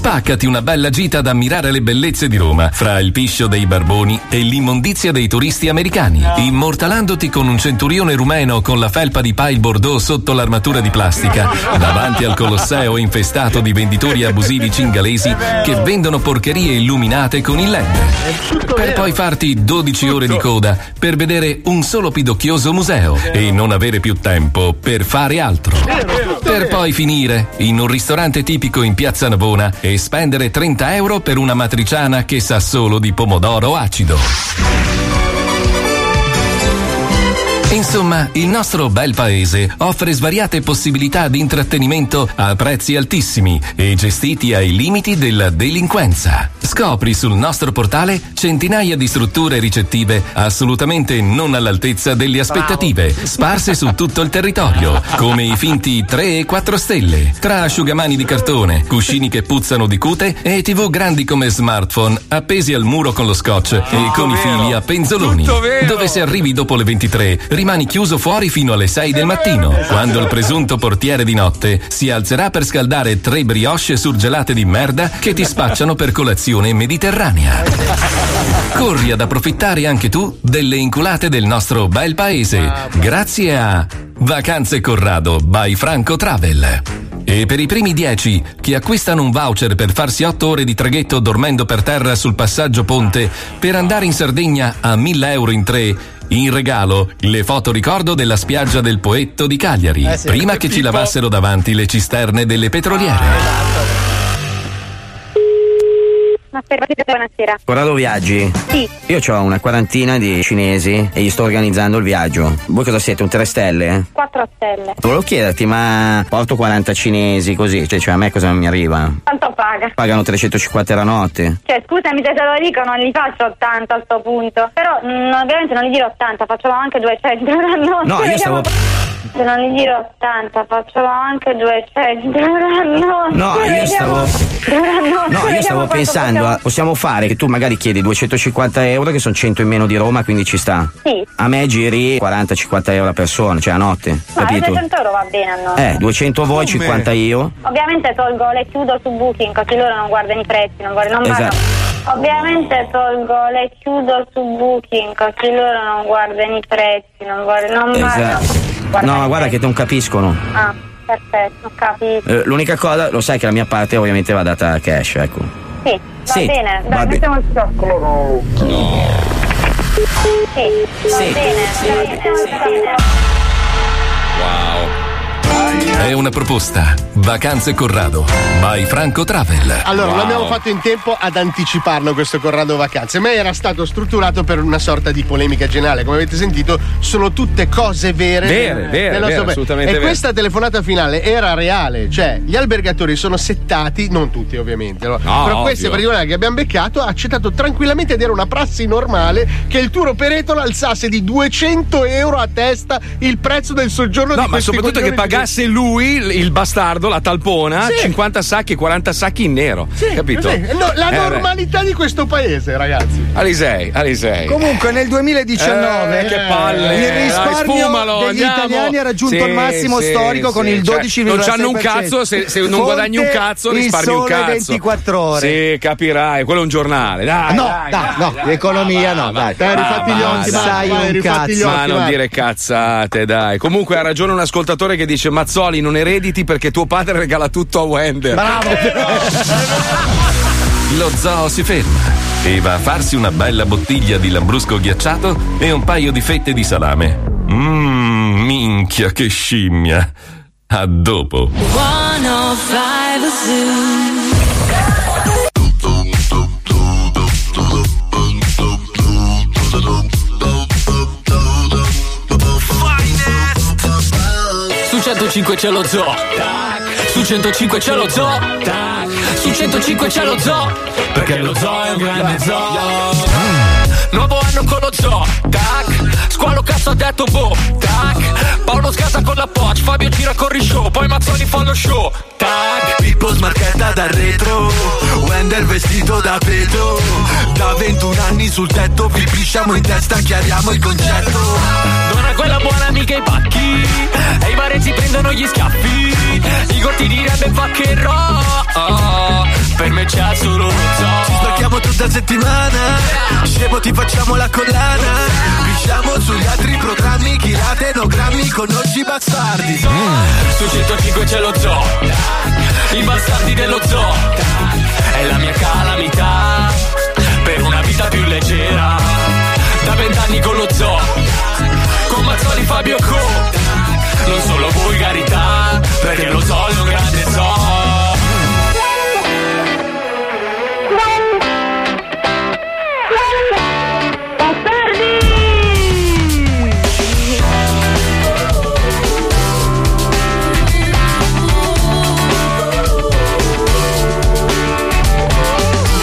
Spaccati una bella gita ad ammirare le bellezze di Roma, fra il piscio dei barboni e l'immondizia dei turisti americani, immortalandoti con un centurione rumeno con la felpa di Pile Bordeaux sotto l'armatura di plastica, davanti al Colosseo infestato di venditori abusivi cingalesi che vendono porcherie illuminate con il LED. Per poi farti 12 ore di coda per vedere un solo pidocchioso museo e non avere più tempo per fare altro. Per poi finire in un ristorante tipico in Piazza Navona e spendere 30 euro per una matriciana che sa solo di pomodoro acido. Insomma, il nostro bel paese offre svariate possibilità di intrattenimento a prezzi altissimi e gestiti ai limiti della delinquenza. Scopri sul nostro portale centinaia di strutture ricettive assolutamente non all'altezza delle aspettative, sparse su tutto il territorio, come i finti 3 e 4 stelle, tra asciugamani di cartone, cuscini che puzzano di cute e tv grandi come smartphone appesi al muro con lo scotch e con i fili a penzoloni, dove se arrivi dopo le 23 rimani chiuso fuori fino alle 6 del mattino, quando il presunto portiere di notte si alzerà per scaldare tre brioche surgelate di merda che ti spacciano per colazione mediterranea. Corri ad approfittare anche tu delle inculate del nostro bel paese, grazie a Vacanze Corrado by Franco Travel. E per i primi 10 che acquistano un voucher per farsi 8 ore di traghetto dormendo per terra sul passaggio ponte per andare in Sardegna a 1000 euro in tre, in regalo le foto ricordo della spiaggia del Poetto di Cagliari, Eh sì. prima che ci lavassero davanti le cisterne delle petroliere. Buonasera. Corrado Viaggi? Sì. Io ho una quarantina di cinesi e gli sto organizzando il viaggio. Voi cosa siete? Un 3 stelle? 4 stelle. Volevo chiederti, ma porto 40 cinesi così, cioè, cioè, a me cosa mi arriva? Quanto paga? Pagano 350 la notte. Cioè, scusami se te lo dico, non li faccio 80 a sto punto. Però, mm, ovviamente non li dirò 80, facciamo anche 200 euro a notte. No, io stavo. Se non li dirò 80, facciamo anche 200 euro a notte. No, io stavo. No, No, io stavo pensando, a- possiamo fare che tu magari chiedi 250 euro, che sono 100 in meno di Roma, quindi ci sta. Sì. A me giri 40-50 euro a persona, cioè a notte. Ma Capito? 200 euro va bene a notte. Eh, 200 voi, 50 io. Ovviamente tolgo le chiudo su Booking così loro non guardano i prezzi, non, guardano, non Esatto. Ovviamente tolgo le chiudo su Booking così loro non guardano i prezzi, non guardano, non Esatto. No, ma guarda che non capiscono. Ah, perfetto, capito. Eh, l'unica cosa, lo sai che la mia parte ovviamente va data cash, ecco. Sì, va Sì, bene, va dai, bene. mettiamo il zoccolo. Sì, va Sì. bene, dai, mettiamo il zoccolo. Wow. È una proposta. Vacanze Corrado. By Franco Travel. Allora, non Wow. abbiamo fatto in tempo ad anticiparlo questo Corrado Vacanze, ma era stato strutturato per una sorta di polemica generale. Come avete sentito, sono tutte cose vere. Vere, vere, vere, assolutamente E vere. questa telefonata finale era reale, cioè gli albergatori sono settati, non tutti ovviamente, no? No, però ovvio. particolari che abbiamo beccato ha accettato tranquillamente ed era una prassi normale che il tour operator alzasse di 200 euro a testa il prezzo del soggiorno No, di ma questi soprattutto che coglioni pagasse lui, il bastardo, la talpona, Sì. 50 sacchi, 40 sacchi in nero. capito? Sì, no, la Eh, normalità di questo paese, ragazzi. Alisei, Alisei. Comunque nel 2019 Eh, che palle. il Dai, risparmio sfumalo, degli andiamo. italiani ha raggiunto Sì, il massimo sì, storico con sì, il cioè, 12,6%. non c'hanno un cazzo, se, se non Fonte, guadagni un cazzo, risparmi un cazzo. 24 ore. Sì, capirai, quello è un giornale. Dai, No, dai, dai, no, l'economia no, dai. Dai, rifatti gli occhi, dai, sai un cazzo. Ma non dire cazzate, dai. Comunque ha ragione un ascoltatore che dice: Mazzoli, non erediti perché tuo padre regala tutto a Wender. Bravo. Lo zoo si ferma e va a farsi una bella bottiglia di lambrusco ghiacciato e un paio di fette di salame. Mmm, minchia che scimmia. A dopo. 105 Zoo. 105 c'è lo zoo. Su 105 c'è lo zoo. Su 105 c'è lo zoo. Perché lo zoo è un grande zoo. Nuovo anno con lo zoo. Tac. Squalo cazzo ha detto boh. Tac. Paolo scasa con la Poch. Fabio gira con il show. Poi Mazzoni fa lo show. Tac. Pippo smarchetta dal retro Wender vestito da pedo Da 21 anni sul tetto Vi pisciamo in testa, chiariamo il concetto quella buona amica i pacchi. E i barezzi prendono gli schiaffi. I corti direbbe fa che ro Per me c'è solo lo zoo Ci spacchiamo tutta settimana. Scemo ti facciamo la collana. Pisciamo sugli altri programmi Chilate no grammi Conosci bastardi. Su 105 c'è lo zoo. I bastardi dello zoo. È la mia calamità. Per una vita più leggera. Da vent'anni con lo zoo Mazzoli Fabio Co Non solo volgarità Perché lo è un grande zoo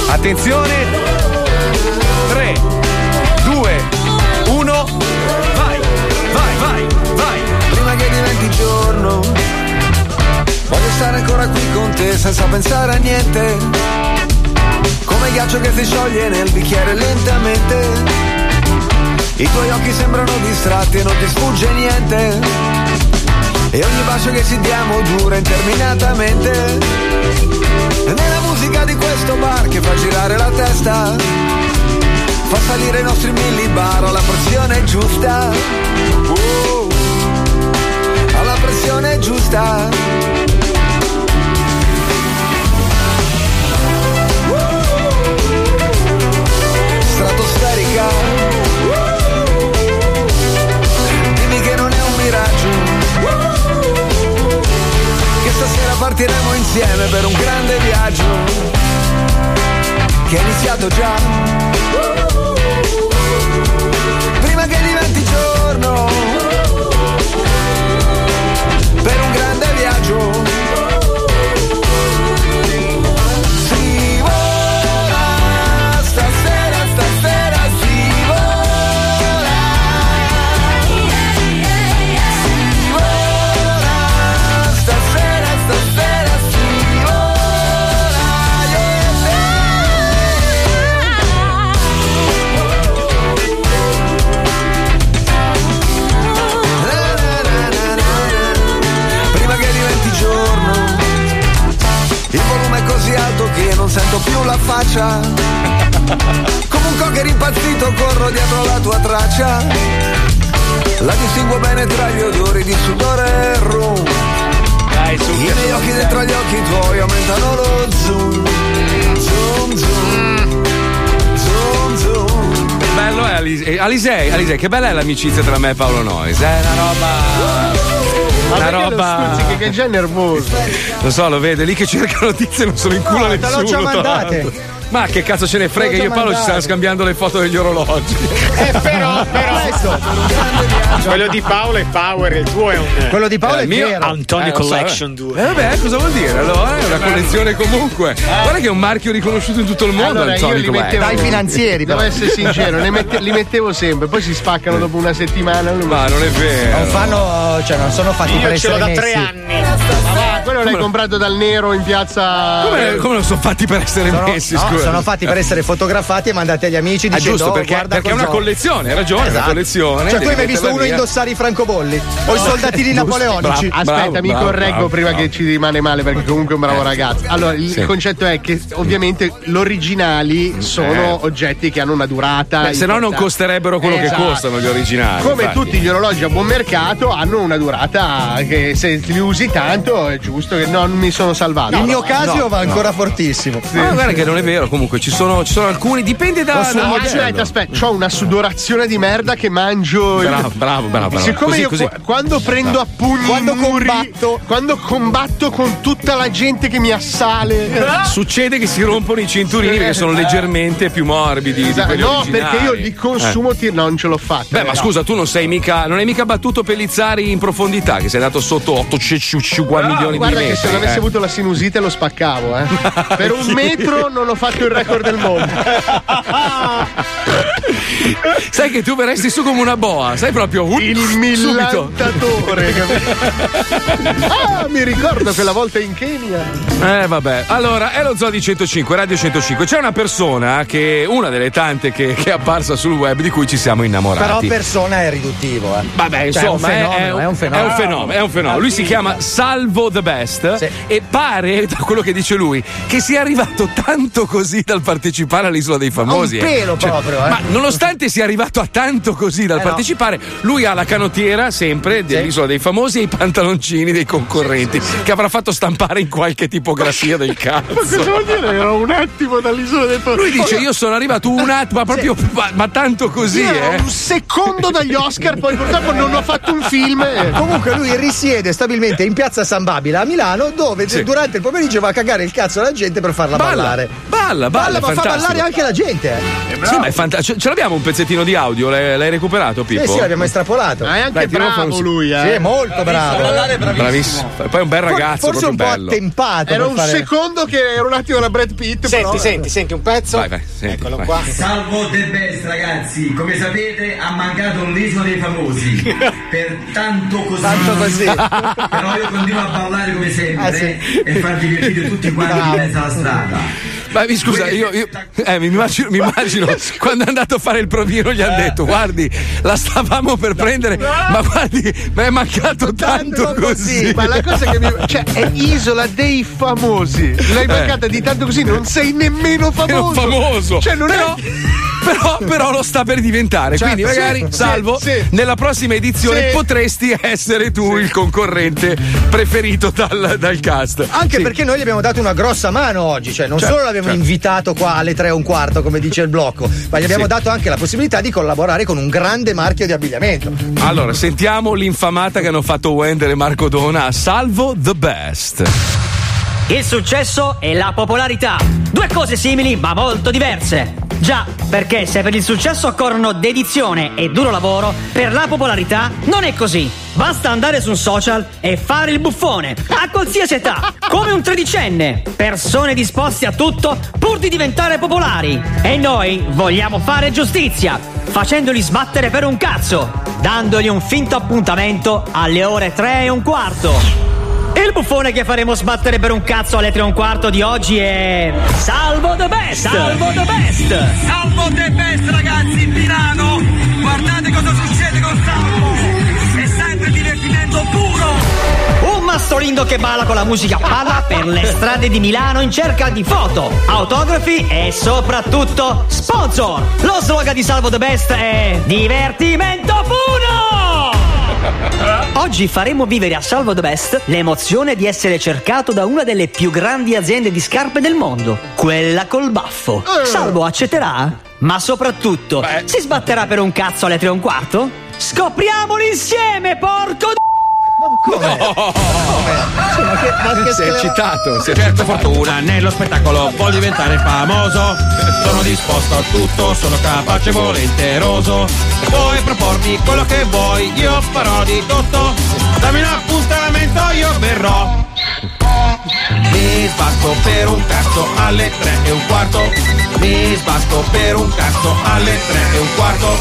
Attenzione. Stare ancora qui con te senza pensare a niente. Come ghiaccio che si scioglie nel bicchiere lentamente. I tuoi occhi sembrano distratti e non ti sfugge niente. E ogni bacio che ci diamo dura interminatamente. Nella musica di questo bar che fa girare la testa Fa salire i nostri millibar alla pressione giusta. Oh, alla pressione giusta Stratosferica Dimmi che non è un miraggio. Che stasera partiremo insieme per un grande viaggio Che è iniziato già. Prima che diventi giorno Per un grande viaggio così alto che non sento più la faccia Come un cocker impazzito corro dietro la tua traccia La distingo bene tra gli odori di sudore e rum Dai, su. I miei occhi dentro gli occhi tuoi aumentano lo zoom. Zoom, zoom. Zoom, zoom. Che bello è Alise- eh, Alisei, Alisei, che bella è l'amicizia tra me e Paolo Nois. È una roba. Una lo roba. stuzzichi che già è nervoso. Lo so, lo vede, lì che cerca notizie non sono in culo No, te l'ho nessuno. già mandate. Ma che cazzo ce ne frega? Io e Paolo ci mandate. scambiando le foto degli orologi. Eh, però, però. Quello di Paolo è Power, il tuo è un. Quello di Paolo Eh, è il mio- vero. Antonio Eh, Collection eh. 2. Eh vabbè, cosa vuol dire? Allora, è una collezione comunque. Guarda che è un marchio riconosciuto in tutto il mondo. Allora io Antonio Collection. mettevo Devo essere sincero, ne mette- li mettevo sempre, poi si spaccano dopo una settimana. Ma non è vero. Non fanno, cioè non sono fatti per Io ce l'ho essere da tre anni. Ah, quello l'hai comprato dal nero in piazza. Come, come non sono fatti per essere Sono, messi? no, scusa. sono fatti per essere fotografati e mandati agli amici Ah, dicendo giusto, "Oh, perché, guarda perché è una cosa ho". collezione, hai ragione, è una Esatto. collezione. Cioè, tu hai mai visto uno via. indossare i francobolli o i soldatini Giusto, napoleonici? bravo, Aspetta, mi bravo, correggo bravo, prima bravo. che ci rimane male perché comunque è un bravo ragazzo. Allora, il Sì. concetto è che ovviamente l'originali sono Eh. oggetti che hanno una durata. Beh, se no non costerebbero quello che Esatto. costano gli originali. Come infatti. tutti gli orologi a buon mercato hanno una durata che se li usi tanto è giusto che non mi sono salvato. Il mio No, Casio no, va no. ancora fortissimo. Ma guarda che non è vero, comunque ci sono, ci sono alcuni, dipende da. No, dal aspetta, aspetta, ho una sudorazione di merda che mangio. Bravo, bravo, bravo, bravo. Siccome Così, io così. qu- quando prendo No. a pugni Quando muri, quando combatto con tutta la gente che mi assale. Succede che si rompono i cinturini che sono leggermente più morbidi. di Esatto, no, originali. perché io li consumo, ti- no, non ce l'ho fatta. Beh, ma scusa, tu non sei mica. Non hai mica battuto Pellizzari in profondità, che sei andato sotto 850 milioni Guarda che se non avessi eh. avuto la sinusite lo spaccavo, eh. Per un metro non ho fatto il record del mondo. Sai che tu verresti su come una boa, sai proprio uh, Il millantatore. capito? ah, mi ricordo quella volta in Kenya. Eh vabbè, allora è lo Zoo di 105, Radio 105. C'è una persona che, una delle tante che, che è apparsa sul web di cui ci siamo innamorati. Però persona è riduttivo, eh. Vabbè, Cioè, insomma, è un fenomeno, è, è un fenomeno. È un fenomeno, è un fenomeno. Lui si chiama Salvo the Best e pare, da quello che dice lui, che sia arrivato tanto così dal partecipare all'Isola dei Famosi. Un eh. pelo proprio, eh. Ma nonostante sia arrivato a tanto così dal Eh, no. partecipare, lui ha la canottiera sempre dell'Isola dei Famosi e i pantaloncini dei concorrenti che avrà fatto stampare in qualche tipografia del Ma cazzo. cosa vuol dire? Ero un attimo dall'isola del Famosi. Lui dice: Io sono arrivato un attimo, ma proprio, ma, ma tanto così, eh. un secondo dagli Oscar, poi purtroppo non ho fatto un film. eh. Comunque lui risiede stabilmente in piazza San Babila a Milano dove Sì. durante il pomeriggio va a cagare il cazzo alla gente per farla Balla, ballare. balla, balla, ma fa ballare anche la gente. eh. Sì, ma è fantastico. Ce, l'abbiamo un pezzettino di audio? L'hai, l'hai recuperato, Pippo? Sì, sì, l'abbiamo estrapolato. Ma è anche Dai, bravo un- lui, eh. Sì, è molto bravo. Bravissimo. Poi è un bel ragazzo, Forse un po' bello. attempato. Era un fare- secondo che ero un attimo da Brad Pitt. Senti, però, senti, senti un pezzo. Vai, vai, senti, Eccolo vai. qua. Salvo The Best ragazzi, come sapete ha mancato l'isola dei famosi per tanto così. Tanto così. Però io continuo a ballare come sempre Ah, sì. e far divertire tutti quanti in mezzo alla strada. Ma mi scusa, io, io- eh, mi immagino, mi immagino quando è andato a fare il provino gli hanno detto guardi, la stavamo per prendere, ma guardi, mi è mancato tanto così. Ma la cosa che mi. cioè, è isola dei famosi. L'hai mancata di tanto così, non sei nemmeno È un famoso. famoso. Cioè, non però, è. però, però lo sta per diventare. Certo, Quindi, magari, sì, salvo, sì. nella prossima edizione Sì. potresti essere tu il concorrente preferito dal, dal cast. Anche Sì. perché noi gli abbiamo dato una grossa mano oggi, cioè non Certo, solo l'abbiamo certo. invitato qua alle tre e un quarto, come dice il blocco, ma gli abbiamo Sì. dato anche la possibilità di collaborare con un grande marchio di abbigliamento. Allora, sentiamo l'infamata che hanno fatto Wender e Marco Dona a Salvo the Best. Il successo e la popolarità. Due cose simili ma molto diverse. Già, perché se per il successo occorrono dedizione e duro lavoro, per la popolarità non è così. Basta andare su un social e fare il buffone, a qualsiasi età, come un tredicenne. Persone disposte a tutto pur di diventare popolari. E noi vogliamo fare giustizia, facendoli sbattere per un cazzo, dandogli un finto appuntamento alle ore 3 e un quarto. Il buffone che faremo sbattere per un cazzo alle 3 e un quarto di oggi è. Salvo the best! Salvo the best! Salvo The Best ragazzi in Milano! Guardate cosa succede con Salvo! È sempre divertimento puro! Un mastolindo che balla con la musica palla per le strade di Milano in cerca di foto, autografi e soprattutto sponsor! Lo slogan di Salvo the Best è. Divertimento puro! Oggi faremo vivere a Salvo the Best l'emozione di essere cercato da una delle più grandi aziende di scarpe del mondo, quella col baffo. Salvo accetterà? Ma soprattutto, si sbatterà per un cazzo alle tre e un quarto? Scopriamolo insieme, porco d- Sei eccitato, sei Certo fortuna nello spettacolo vuol diventare famoso. Sono disposto a tutto, sono capace e volenteroso. Puoi propormi quello che vuoi, io farò di tutto. Dammi un appuntamento, io verrò. Mi sbatto per un cazzo alle tre e un quarto. Mi sbatto per un cazzo alle tre e un quarto.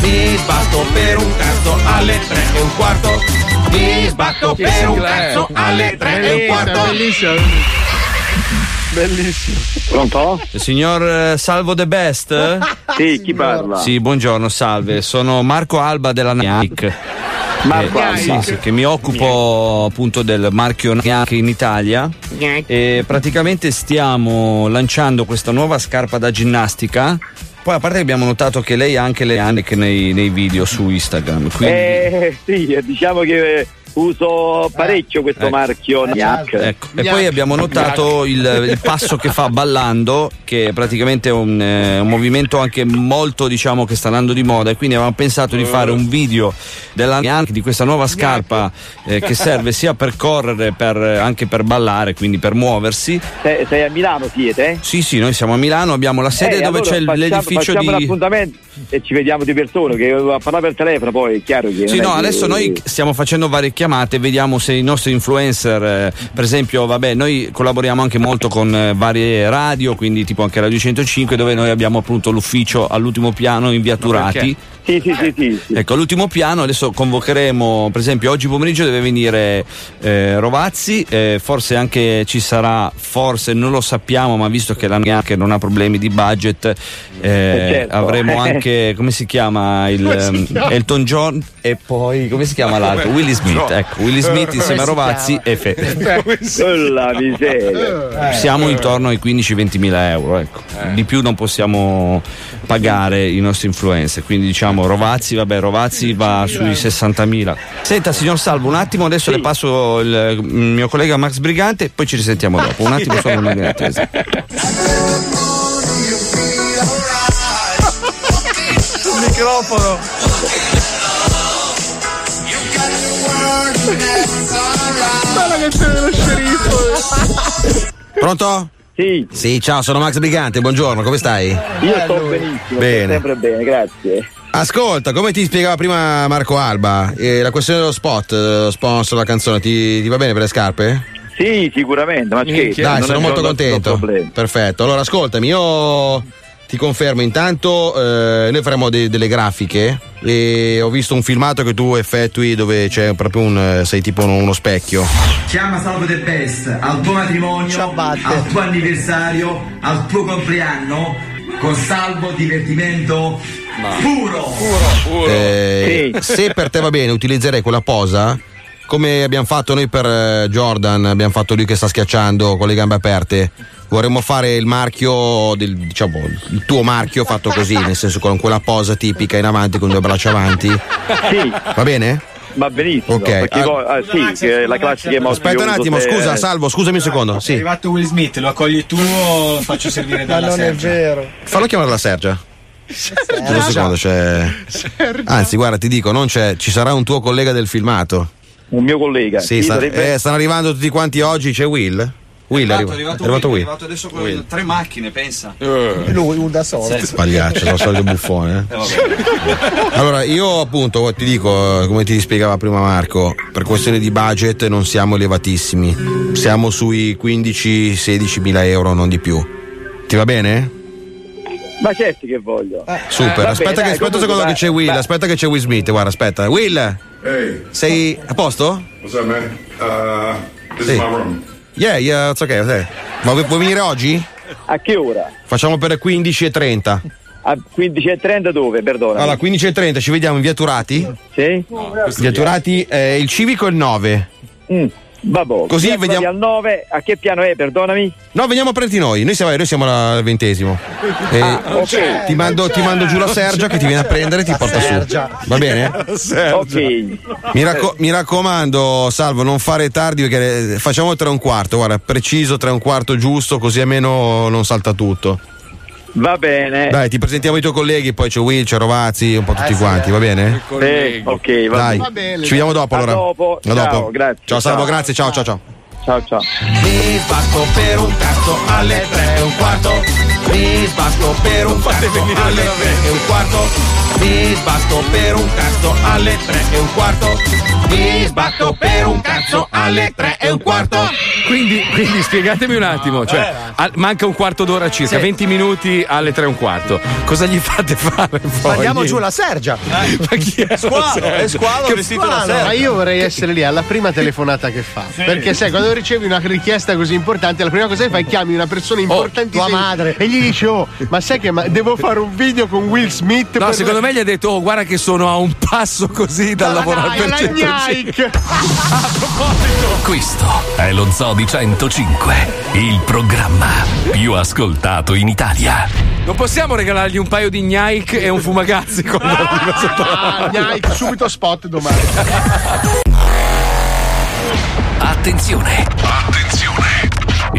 Mi sbatto per un cazzo alle tre e un quarto Mi sbatto per un cazzo alle tre e un quarto Bellissimo. Bellissimo. Pronto? Signor eh, Salvo The Best? Sì, chi parla? Sì, buongiorno, salve. Sono Marco Alba della NIAC. Marco Eh, Alba. sì, sì, che mi occupo appunto del marchio NIAC in Italia e praticamente stiamo lanciando questa nuova scarpa da ginnastica. Poi a parte che abbiamo notato che lei ha anche le anche nei, nei video su Instagram. Quindi... Eh, sì, diciamo che uso parecchio questo Ecco. marchio Gnac. Ecco, E poi abbiamo notato il, il passo che fa ballando, che è praticamente un, eh, un movimento anche molto, diciamo, che sta andando di moda. E quindi avevamo pensato di fare un video della, anche di questa nuova scarpa eh, che serve sia per correre, per, anche per ballare, quindi per muoversi. Sei, sei a Milano siete? Sì, sì, noi siamo a Milano, abbiamo la sede Eh, dove allora c'è facciamo- l'edificio facciamo di. l'appuntamento e ci vediamo di persona, che a parlare per telefono poi è chiaro che. Sì, no, che- adesso noi stiamo facendo varie chiamate, vediamo se i nostri influencer, eh, per esempio, vabbè, noi collaboriamo anche molto con eh, varie radio, quindi tipo anche Radio 105, dove noi abbiamo appunto l'ufficio all'ultimo piano in via Turati. Sì, sì, sì, sì, sì. Ecco, all'ultimo piano adesso convocheremo, per esempio, oggi pomeriggio deve venire eh, Rovazzi, eh, forse anche ci sarà, forse non lo sappiamo, ma visto che la NIAC non ha problemi di budget, eh, certo. avremo anche, come si chiama, il ehm, chiama? Elton John e poi, come si chiama l'altro? Willy Smith, ecco, Willy Smith insieme a Rovazzi e Fe. Quella miseria. Siamo intorno ai 15-20 mila euro, ecco. Di più non possiamo pagare i nostri influencer, quindi diciamo Rovazzi, vabbè, Rovazzi va sui 60 mila. Senta, signor Salvo, un attimo adesso le passo il, il mio collega Max Brigante, poi ci risentiamo dopo. Un attimo solo in attesa. Il microfono. Ma la canzone dello sceriffo. Pronto? Sì. Sì, ciao, sono Max Brigante, buongiorno, come stai? Io sto benissimo, Bene. sto sempre bene, grazie. Ascolta, come ti spiegava prima Marco Alba, eh, la questione dello spot, eh, lo sponsor, la canzone, ti, ti va bene per le scarpe? Sì, sicuramente, ma scherzi. Dai, non sono molto contento. Perfetto. Allora, ascoltami, io ti confermo, intanto eh, noi faremo de- delle grafiche e ho visto un filmato che tu effettui dove c'è proprio un sei tipo uno, uno specchio. Chiama Salvo The Best al tuo matrimonio, al tuo anniversario, al tuo compleanno con salvo divertimento puro. Eh, Se per te va bene, utilizzerei quella posa come abbiamo fatto noi per eh, Jordan, abbiamo fatto lui che sta schiacciando con le gambe aperte. Vorremmo fare il marchio, del, diciamo, il tuo marchio fatto così, nel senso con quella posa tipica in avanti con due braccia avanti. Sì, Va bene? va benissimo. Ok. Ah, poi- ah, sì, che la classica emozione. Aspetta un attimo, se- scusa, salvo, scusami un secondo. È Sì. arrivato Will Smith, lo accogli tu o lo faccio servire dalla non è Sergia? vero. Fallo chiamare la Sergia. Scusa un secondo, c'è. Sergio. Anzi, guarda, ti dico, non c'è, ci sarà un tuo collega del filmato. Un mio collega. Sì, sta- sarebbe? eh, stanno arrivando tutti quanti oggi, c'è Will? Will è, arrivato, è arrivato Will, Will. è arrivato adesso con Will. tre macchine, pensa. Lui, un da solo. Pagliaccio, sono solito buffone. eh. Allora, io appunto ti dico, eh, come ti spiegava prima Marco, per questione di budget non siamo elevatissimi. Siamo sui 15-16 mila euro, non di più. Ti va bene? Ma certo che voglio. Super, Eh, vabbè, aspetta, dai, che, aspetta un secondo dai, che c'è Will, dai. aspetta che c'è Will Smith, guarda, aspetta. Will, Hey, sei a posto? what's up, man? Uh, this Sì. is my room. Yeah, yeah, it's okay, ok. Ma vuoi, vuoi venire oggi? A che ora? Facciamo per le 15.30. A 15.30 dove? Perdona. Allora, 15.30 ci vediamo in via Turati? Sì? Via Turati, eh, il civico è il 9. Mm. Vabbè, Così vediamo- al 9, a che piano è, perdonami? No, veniamo a prenderti noi. Noi siamo, noi siamo al ventesimo. E Ah, ok. ti, mando, ti mando giù la Sergia che ti viene a prendere e ti porta su. Va bene? Ok. Mi, racco- mi raccomando, Salvo, non fare tardi perché eh, facciamo tre e un quarto. Guarda, preciso tre e un quarto giusto, così almeno non salta tutto. Va bene. Dai, ti presentiamo i tuoi colleghi, poi c'è Will, c'è Rovazzi, un po' tutti Eh, sì, quanti, va bene? Eh, ok, va Dai, bene. ci vediamo dopo A allora. dopo. A dopo. Ciao, grazie. Ciao Salvo, Ciao. grazie, ciao ciao ciao. Ciao ciao. Mi sbatto per un cazzo alle tre e un quarto. Mi sbatto per un cazzo alle tre e un quarto. Mi sbatto per un cazzo alle tre e un quarto. Mi sbatto per un cazzo alle tre e un quarto. Quindi, quindi spiegatemi un attimo, cioè, al- manca un quarto d'ora circa, Sì. 20 minuti alle 3 e un quarto. Cosa gli fate fare poi? Mandiamo giù la Sergia. Ma chi è Squalo, la è Sergia? Che Squalo, Ma io vorrei essere lì alla prima telefonata che fa. Perché sai, quando ricevi una richiesta così importante, la prima cosa che fai è chiami una persona importantissima. tua madre. E gli dici, oh, ma sai che ma- devo fare un video con Will Smith? No, per- secondo me gli ha detto, oh, guarda che sono a un passo così dal lavorare per alla 105. Nike. Questo è lo Zoo di 105, il programma più ascoltato in Italia. Non possiamo regalargli un paio di Nike e un fumagazzi quando arriva sotto la Ah, Nike, subito spot domani. Attenzione!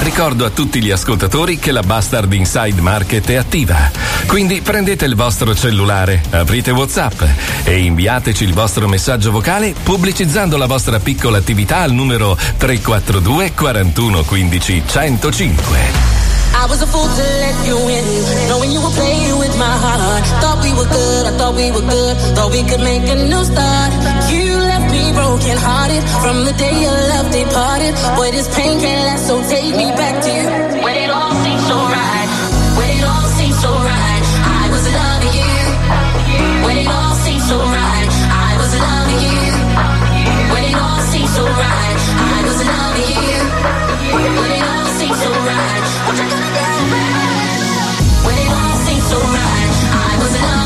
Ricordo a tutti gli ascoltatori che la Bastard Inside Market è attiva. Quindi prendete il vostro cellulare, aprite WhatsApp e inviateci il vostro messaggio vocale pubblicizzando la vostra piccola attività al numero 342 41 15 105. I was a fool to let you in, knowing you were playing with my heart. Thought we were good, I thought we were good, thought we could make a new start. You broken hearted from the day your love departed. Boy, this pain can't last, so take me back to you. When it all seemed so right, when it all seemed so right, I was loving you. When it all seemed so right, I was loving you. When it all seemed so right, I was loving you. When it all seemed so right, what you gonna do? When it all seemed so right, I was loving you.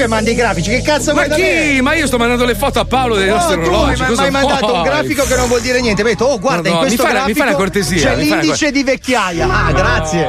Che mandi i grafici? Che cazzo Ma chi? Ma io sto mandando le foto a Paolo dei No, nostri tu orologi. mi cosa hai mandato un grafico che non vuol dire niente. Mi hai detto, oh, guarda, No, in questo mi fai la- mi grafico fai la cortesia, c'è mi fai l'indice di vecchiaia. Ah, grazie.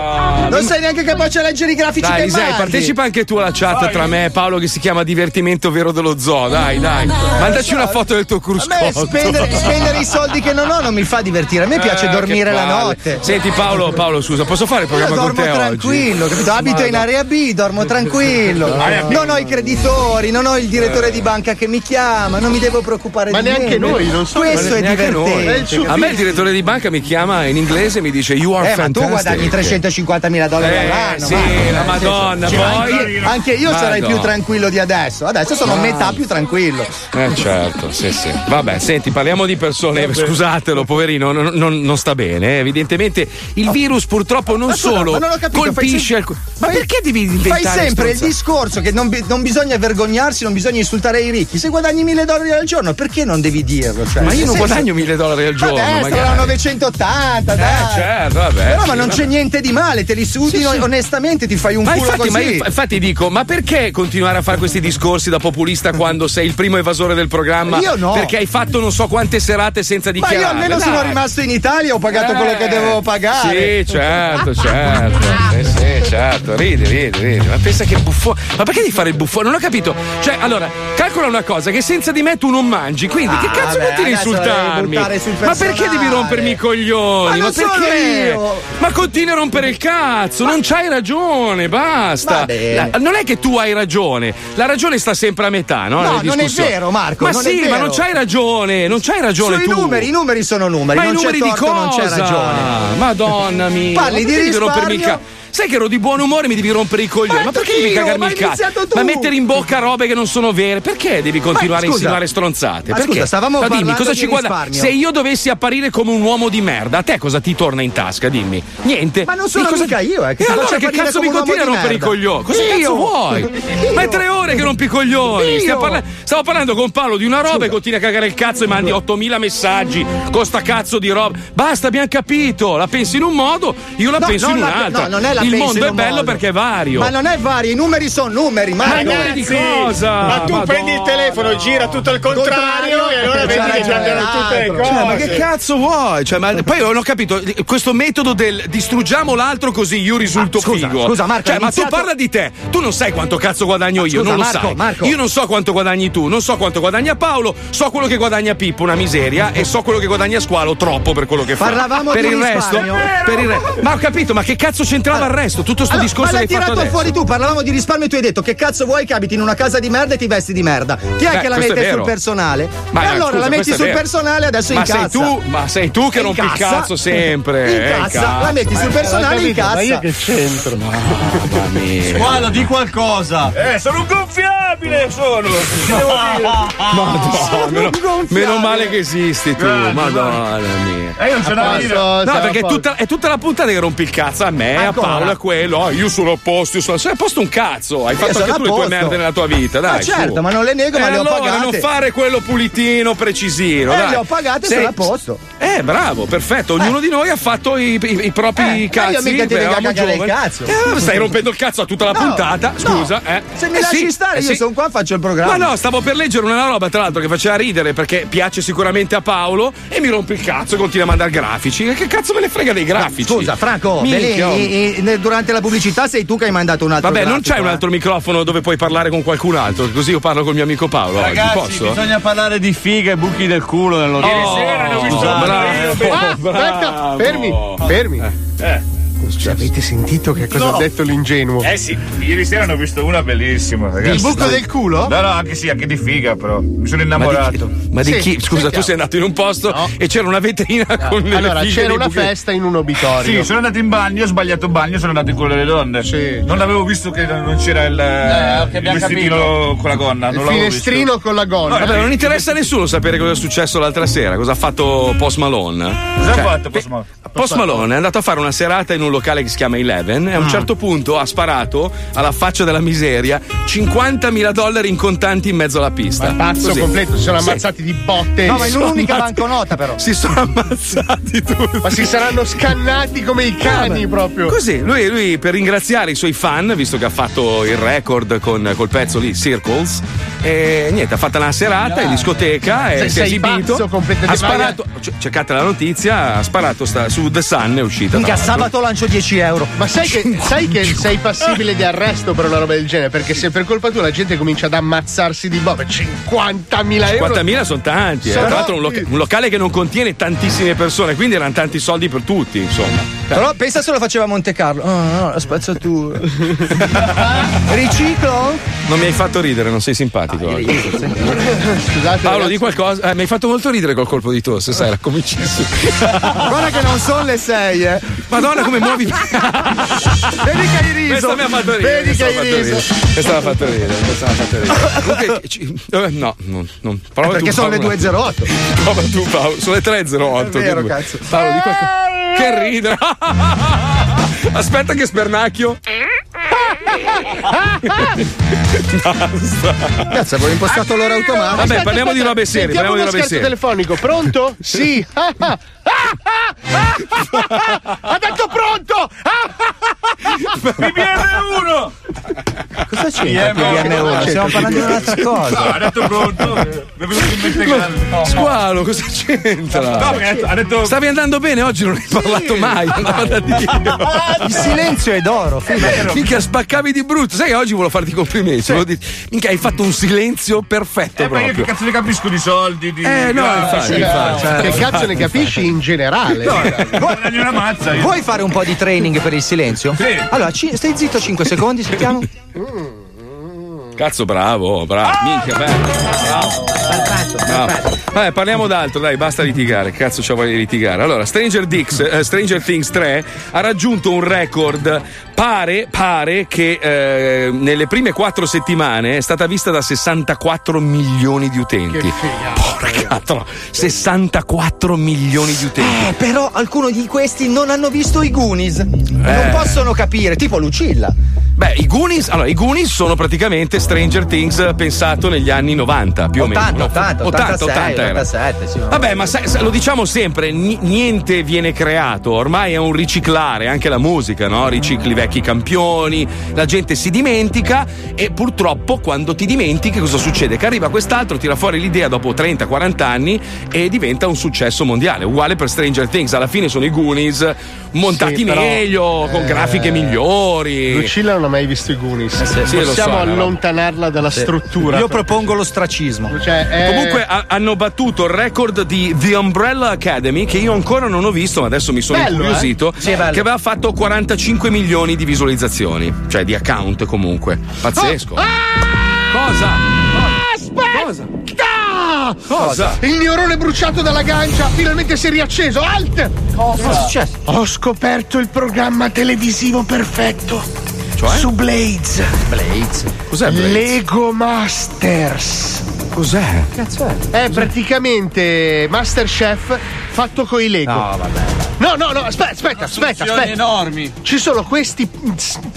Non sei neanche capace a leggere i grafici Dai, che Alisei, mandi. partecipa anche tu alla chat tra me e Paolo che si chiama Divertimento Vero dello Zoo. Dai, dai. Mandaci una foto del tuo A me cruscotto. spendere, spendere i soldi che non ho non mi fa divertire. A me piace Eh, dormire la notte. Senti Paolo, Paolo, scusa, posso fare il Io programma con dormo te tranquillo, oggi? capito? Abito in area B, dormo tranquillo. Non ho i creditori, non ho il direttore di banca che mi chiama, non mi devo preoccupare Ma di neanche niente. noi, non so- Questo è Neanche noi. divertente. A me il direttore di banca mi chiama in inglese e mi dice You are Eh, ma tu fantastic. guadagni 350 mila dollari Eh, all'anno. sì, Marco. la Madonna, Cioè, poi- Anche, anche io sarei Madonna. più tranquillo di adesso. Adesso sono Ah. metà più tranquillo. Eh certo, sì, sì. Vabbè, senti, parliamo di persone. Scusatelo, poverino, non, non- non sta bene. eh. Evidentemente il virus purtroppo non Ma solo ma non capito, colpisce. alc- Ma fai- perché devi inventare Fai sempre il stronzate? discorso che non, bi- non bisogna vergognarsi, non bisogna insultare i ricchi. Se guadagni mille dollari al giorno, perché non devi dirlo? Cioè, Ma io non guadagno mille dollari al giorno. Vabbè, magari. saranno 980, dai. Eh, certo, vabbè. Però ma non vabbè. c'è niente di male, te li studi onestamente, ti fai un Ma culo infatti, così. ma io- infatti dico, ma perché continuare a fare questi discorsi da populista quando sei il primo evasore del programma? Io no. Perché hai fatto non so quante serate senza Ma io dichiarare. almeno sono rimasto in Italia, ho pagato quello che dovevo pagare. Sì, certo, certo. Sì, certo. Ridi, ridi, ridi. Ma pensa che buffone. Ma perché devi fare il buffone? Non ho capito. Cioè, allora, calcola una cosa: che senza di me tu non mangi. Quindi, che Ah, cazzo vabbè, continui a adesso devi insultarmi? Ma perché devi rompermi i coglioni? Ma non Ma perché? Ma continui a rompere il cazzo, non c'hai ragione, basta. La- non è che tu hai ragione, la ragione sta sempre a metà, no? No, non è vero, Marco, Ma sì, ma non c'hai ragione, non c'hai ragione Sui tu. numeri, i numeri sono numeri, Ma non i numeri di torto, non c'è cosa? ragione. Madonna mia. Parli Ma di risparmio? Sai che ero di buon umore e mi devi rompere i coglioni. Ma Ma perché devi cagarmi il cazzo? Ma mettere in bocca robe che non sono vere? Perché devi continuare Ma a scusa. insinuare stronzate? Ma Perché? scusa, stavamo Ma dimmi, cosa ci guarda? Se io dovessi apparire come un uomo di merda, a te cosa ti torna in tasca? Dimmi. Niente. Ma non sono cosa- mica io, eh, che E allora che cazzo mi continui a rompere i merda? coglioni? Cosa Io? cazzo vuoi? Io? Ma è tre ore che rompi i coglioni. Parla- Stavo parlando con Paolo di una roba e continui a cagare il cazzo e mandi 8000 messaggi con sta cazzo di roba. Basta, abbiamo capito. La pensi in un modo, io la No, penso in un la- altro. no, non è la Il mondo è bello modo. perché è vario. Ma non è vario, i numeri sono numeri, Ma Marco. numeri di cosa? Ma tu Madonna. prendi il telefono, gira tutto al contrario e allora C'ha vedi che cambiano tutte le cose. Cioè, ma che cazzo vuoi? Cioè, ma poi non ho capito questo metodo del distruggiamo l'altro così io risulto Ah, scusa, figo. scusa, Marco, Cioè, ma tu parla di te. Tu non sai quanto cazzo guadagno io, Scusa, non lo Marco, sai. Marco. Io non so quanto guadagni tu, non so quanto guadagna Paolo, so quello che guadagna Pippo, una miseria, e so quello che guadagna Squalo, troppo per quello che fa. Parlavamo per di il resto, risparmio. per il re- Ma ho capito, ma che cazzo c'entrava il resto? Tutto sto Allora, discorso ma l'hai che hai fatto tirato adesso. fuori tu, parlavamo di risparmio e tu hai detto che cazzo vuoi che abiti in una casa di merda e ti vesti di merda. Chi è Beh, che la mette sul personale? Ma e allora scusa, la metti sul personale adesso ma sei incazza. tu, ma sei tu che rompi il cazzo sempre. eh, Incazza, la metti sul Eh, personale e capito, Ma io che c'entro? Mamma mia. Squalo, di qualcosa. Eh, sono un gonfiabile, sono! Madonna, meno, meno male che esisti tu, madonna mia. Eh, io non ce l'ho. No, perché è tutta, è tutta la puntata che rompi il cazzo a me, Ancora? a Paolo, a quello. Ah, io sono a posto, io sono. Sei a posto un cazzo. Hai fatto sono anche tu le tue merde nella tua vita, dai. Ma certo, su. ma non le nego, ma Eh, le ho allora, pagate. non fare quello pulitino, precisino. Eh, dai. le ho pagate e Sei- sono a posto. Eh, bravo, perfetto. Ognuno di noi ha fatto i, i- i propri Eh, cazzi. io mica ti eravamo cagare il cazzo. Eh, stai rompendo il cazzo a tutta la puntata. Scusa, eh. Se mi Eh, lasci stare, eh, io sì. sono qua, faccio il programma. Ma no, stavo per leggere una roba, tra l'altro, che faceva ridere perché piace sicuramente a Paolo e mi rompe il cazzo e continua a mandare grafici. Che cazzo me ne frega dei grafici? Scusa, Franco, oh. I- i- durante la pubblicità sei tu che hai mandato un altro Vabbè, non grafico, c'è un eh. altro microfono dove puoi parlare con qualcun altro, così io parlo col mio amico Paolo. oggi, Ragazzi, posso? bisogna parlare di figa e buchi del culo nello Oh, sera ne ho visto scusate. uno io, Bravo, Ah, bravo. aspetta, fermi, fermi. Eh. Cioè, avete sentito che cosa No. ha detto l'ingenuo? Eh sì, ieri sera ne ho visto una bellissima, ragazzi. Il buco del culo? No, no, anche sì, anche di figa, però. Mi sono Ma innamorato. di, ma di Sì, chi? Scusa, tu sentiamo. sei andato in un posto e c'era una vetrina con le Allora, c'era una buchi- festa in un obitorio. Sì, sono andato in bagno, ho sbagliato bagno, sono andato in quello delle donne. Sì. Non avevo visto che non c'era il, che il vestitino con la gonna. Il Non l'avevo finestrino con la gonna. Vabbè, non interessa a nessuno sapere cosa è successo l'altra sera, cosa ha fatto Post Malone. Cosa Cioè, ha fatto Post Malone? Post Malone è andato a fare una serata in un locale che si chiama Eleven e a un certo punto ha sparato alla faccia della miseria 50.000 dollari in contanti in mezzo alla pista. Ma pazzo Così. completo, si sono Sì. ammazzati di botte. No, ma in un'unica ammazz- banconota però. Si sono ammazzati tutti. Ma si saranno scannati come i cani proprio. Così, lui, lui per ringraziare i suoi fan, visto che ha fatto il record con, col pezzo lì, Circles, E niente, ha fatto una serata in discoteca e Sei- si è esibito. Ha sparato, c- cercate la notizia, ha sparato sta- su The Sun, è uscita. L'altro. sabato lancio 10 euro. Ma sai che, sai che sei passibile di arresto per una roba del genere? Perché se per colpa tua la gente comincia ad ammazzarsi di bob, 50.000 euro. 50.000 sono tanti, eh. Tra l'altro un, loca- un locale che non contiene tantissime persone, quindi erano tanti soldi per tutti, insomma. Però pensa se lo faceva a Monte Carlo. Oh, no, la spazzatura. Riciclo? Non mi hai fatto ridere, non sei simpatico. Oggi. Scusate. Paolo, ragazzi. di qualcosa. Eh, mi hai fatto molto ridere col colpo di tosse, sai, era comicissimo. Guarda che non sono le 6, eh. Madonna, come muovi. Vedi che hai riso. Questa mi ha fatto ridere. Vedi questa che mi ha hai fatto riso. ridere. Questa mi ha fatto ridere. Questa mi ha fatto ridere. Comunque, ci- eh, no, non. non. Prova Perché tu, sono le Paolo. 2.08. Prova tu, Paolo. Sono le 3.08. È vero, che- cazzo. Paolo, di qualcosa. Che ridere. Aspetta, che spernacchio. Basta. Cazzo, avevo impostato l'ora automatica. Vabbè, Aspetta, parliamo di aspetta, robe serie. Sentiamo Parliamo di uno robe serie. telefonico. Pronto? Sì. ha detto pronto! PBM1! Cosa c'è? PM1? Stiamo parlando di un'altra cosa. ha detto pronto. Mi è venuto in mente no. Squalo, cosa c'entra? No, ha detto- Stavi andando bene oggi, non hai parlato mai. Andava da Dio. Il silenzio è d'oro. Minchia, spaccavi di brutto. Sai che oggi volevo farti i complimenti. volevo dire, minchia, hai fatto un silenzio perfetto Eh, ma io che proprio. cazzo ne capisco di soldi? Di... Eh, no, infatti, Sì, infatti. cioè, Che cazzo ne capisci in generale? guadagni una mazza. io. Vuoi fare un po' di training per il silenzio? Sì. Allora, ci- stai zitto 5 secondi, sentiamo. Cazzo, bravo, bravo. Minchia, bello. Bravo. Bravo. Vabbè, parliamo d'altro, dai, basta litigare. Cazzo, c'ho voglia di litigare. Allora, Stranger, Dix, eh, Stranger Things 3 ha raggiunto un record. Pare, pare che eh, nelle prime quattro settimane è stata vista da 64 milioni di utenti. Porca tro- 64 milioni di utenti. Eh, però alcuni di questi non hanno visto i Goonies. Non possono capire, tipo Lucilla. Beh, i Goonies, allora, i Goonies sono praticamente Stranger Things pensato negli anni 90, più o meno. 80, no? 80, 80, 86, era. 87, sì. Vabbè, ma sai- sai, lo diciamo sempre, ni- niente viene creato, ormai è un riciclare, anche la musica, no? Ricicli vecchi campioni, la gente si dimentica e purtroppo quando ti dimentichi cosa succede? Che arriva quest'altro, tira fuori l'idea dopo 30-40 anni e diventa un successo mondiale, uguale per Stranger Things, alla fine sono i Goonies montati Sì, però, meglio, con eh, grafiche migliori. Lucilla non ha mai visto i Goonies. sì, lo so, Possiamo una roba- allontanarla dalla struttura. Io propongo lo stracismo. Cioè, è- Comunque ha- hanno battuto il record di The Umbrella Academy, che io ancora non ho visto, ma adesso mi sono Bello, incuriosito. eh? Sì. Che aveva fatto 45 milioni di visualizzazioni, cioè di account comunque. Pazzesco. Cosa? Cosa? Ah! Cosa? Il neurone bruciato dalla gancia finalmente si è riacceso. Alt! Cosa è successo? Ho scoperto il programma televisivo perfetto. Cioè? Su Blades. Blades. Cos'è Blades? Lego Masters. Cos'è? Cazzo è? È praticamente Masterchef fatto con i Lego. No, vabbè. No, no, no, aspetta, aspetta, aspetta, aspetta. enormi. Ci sono questi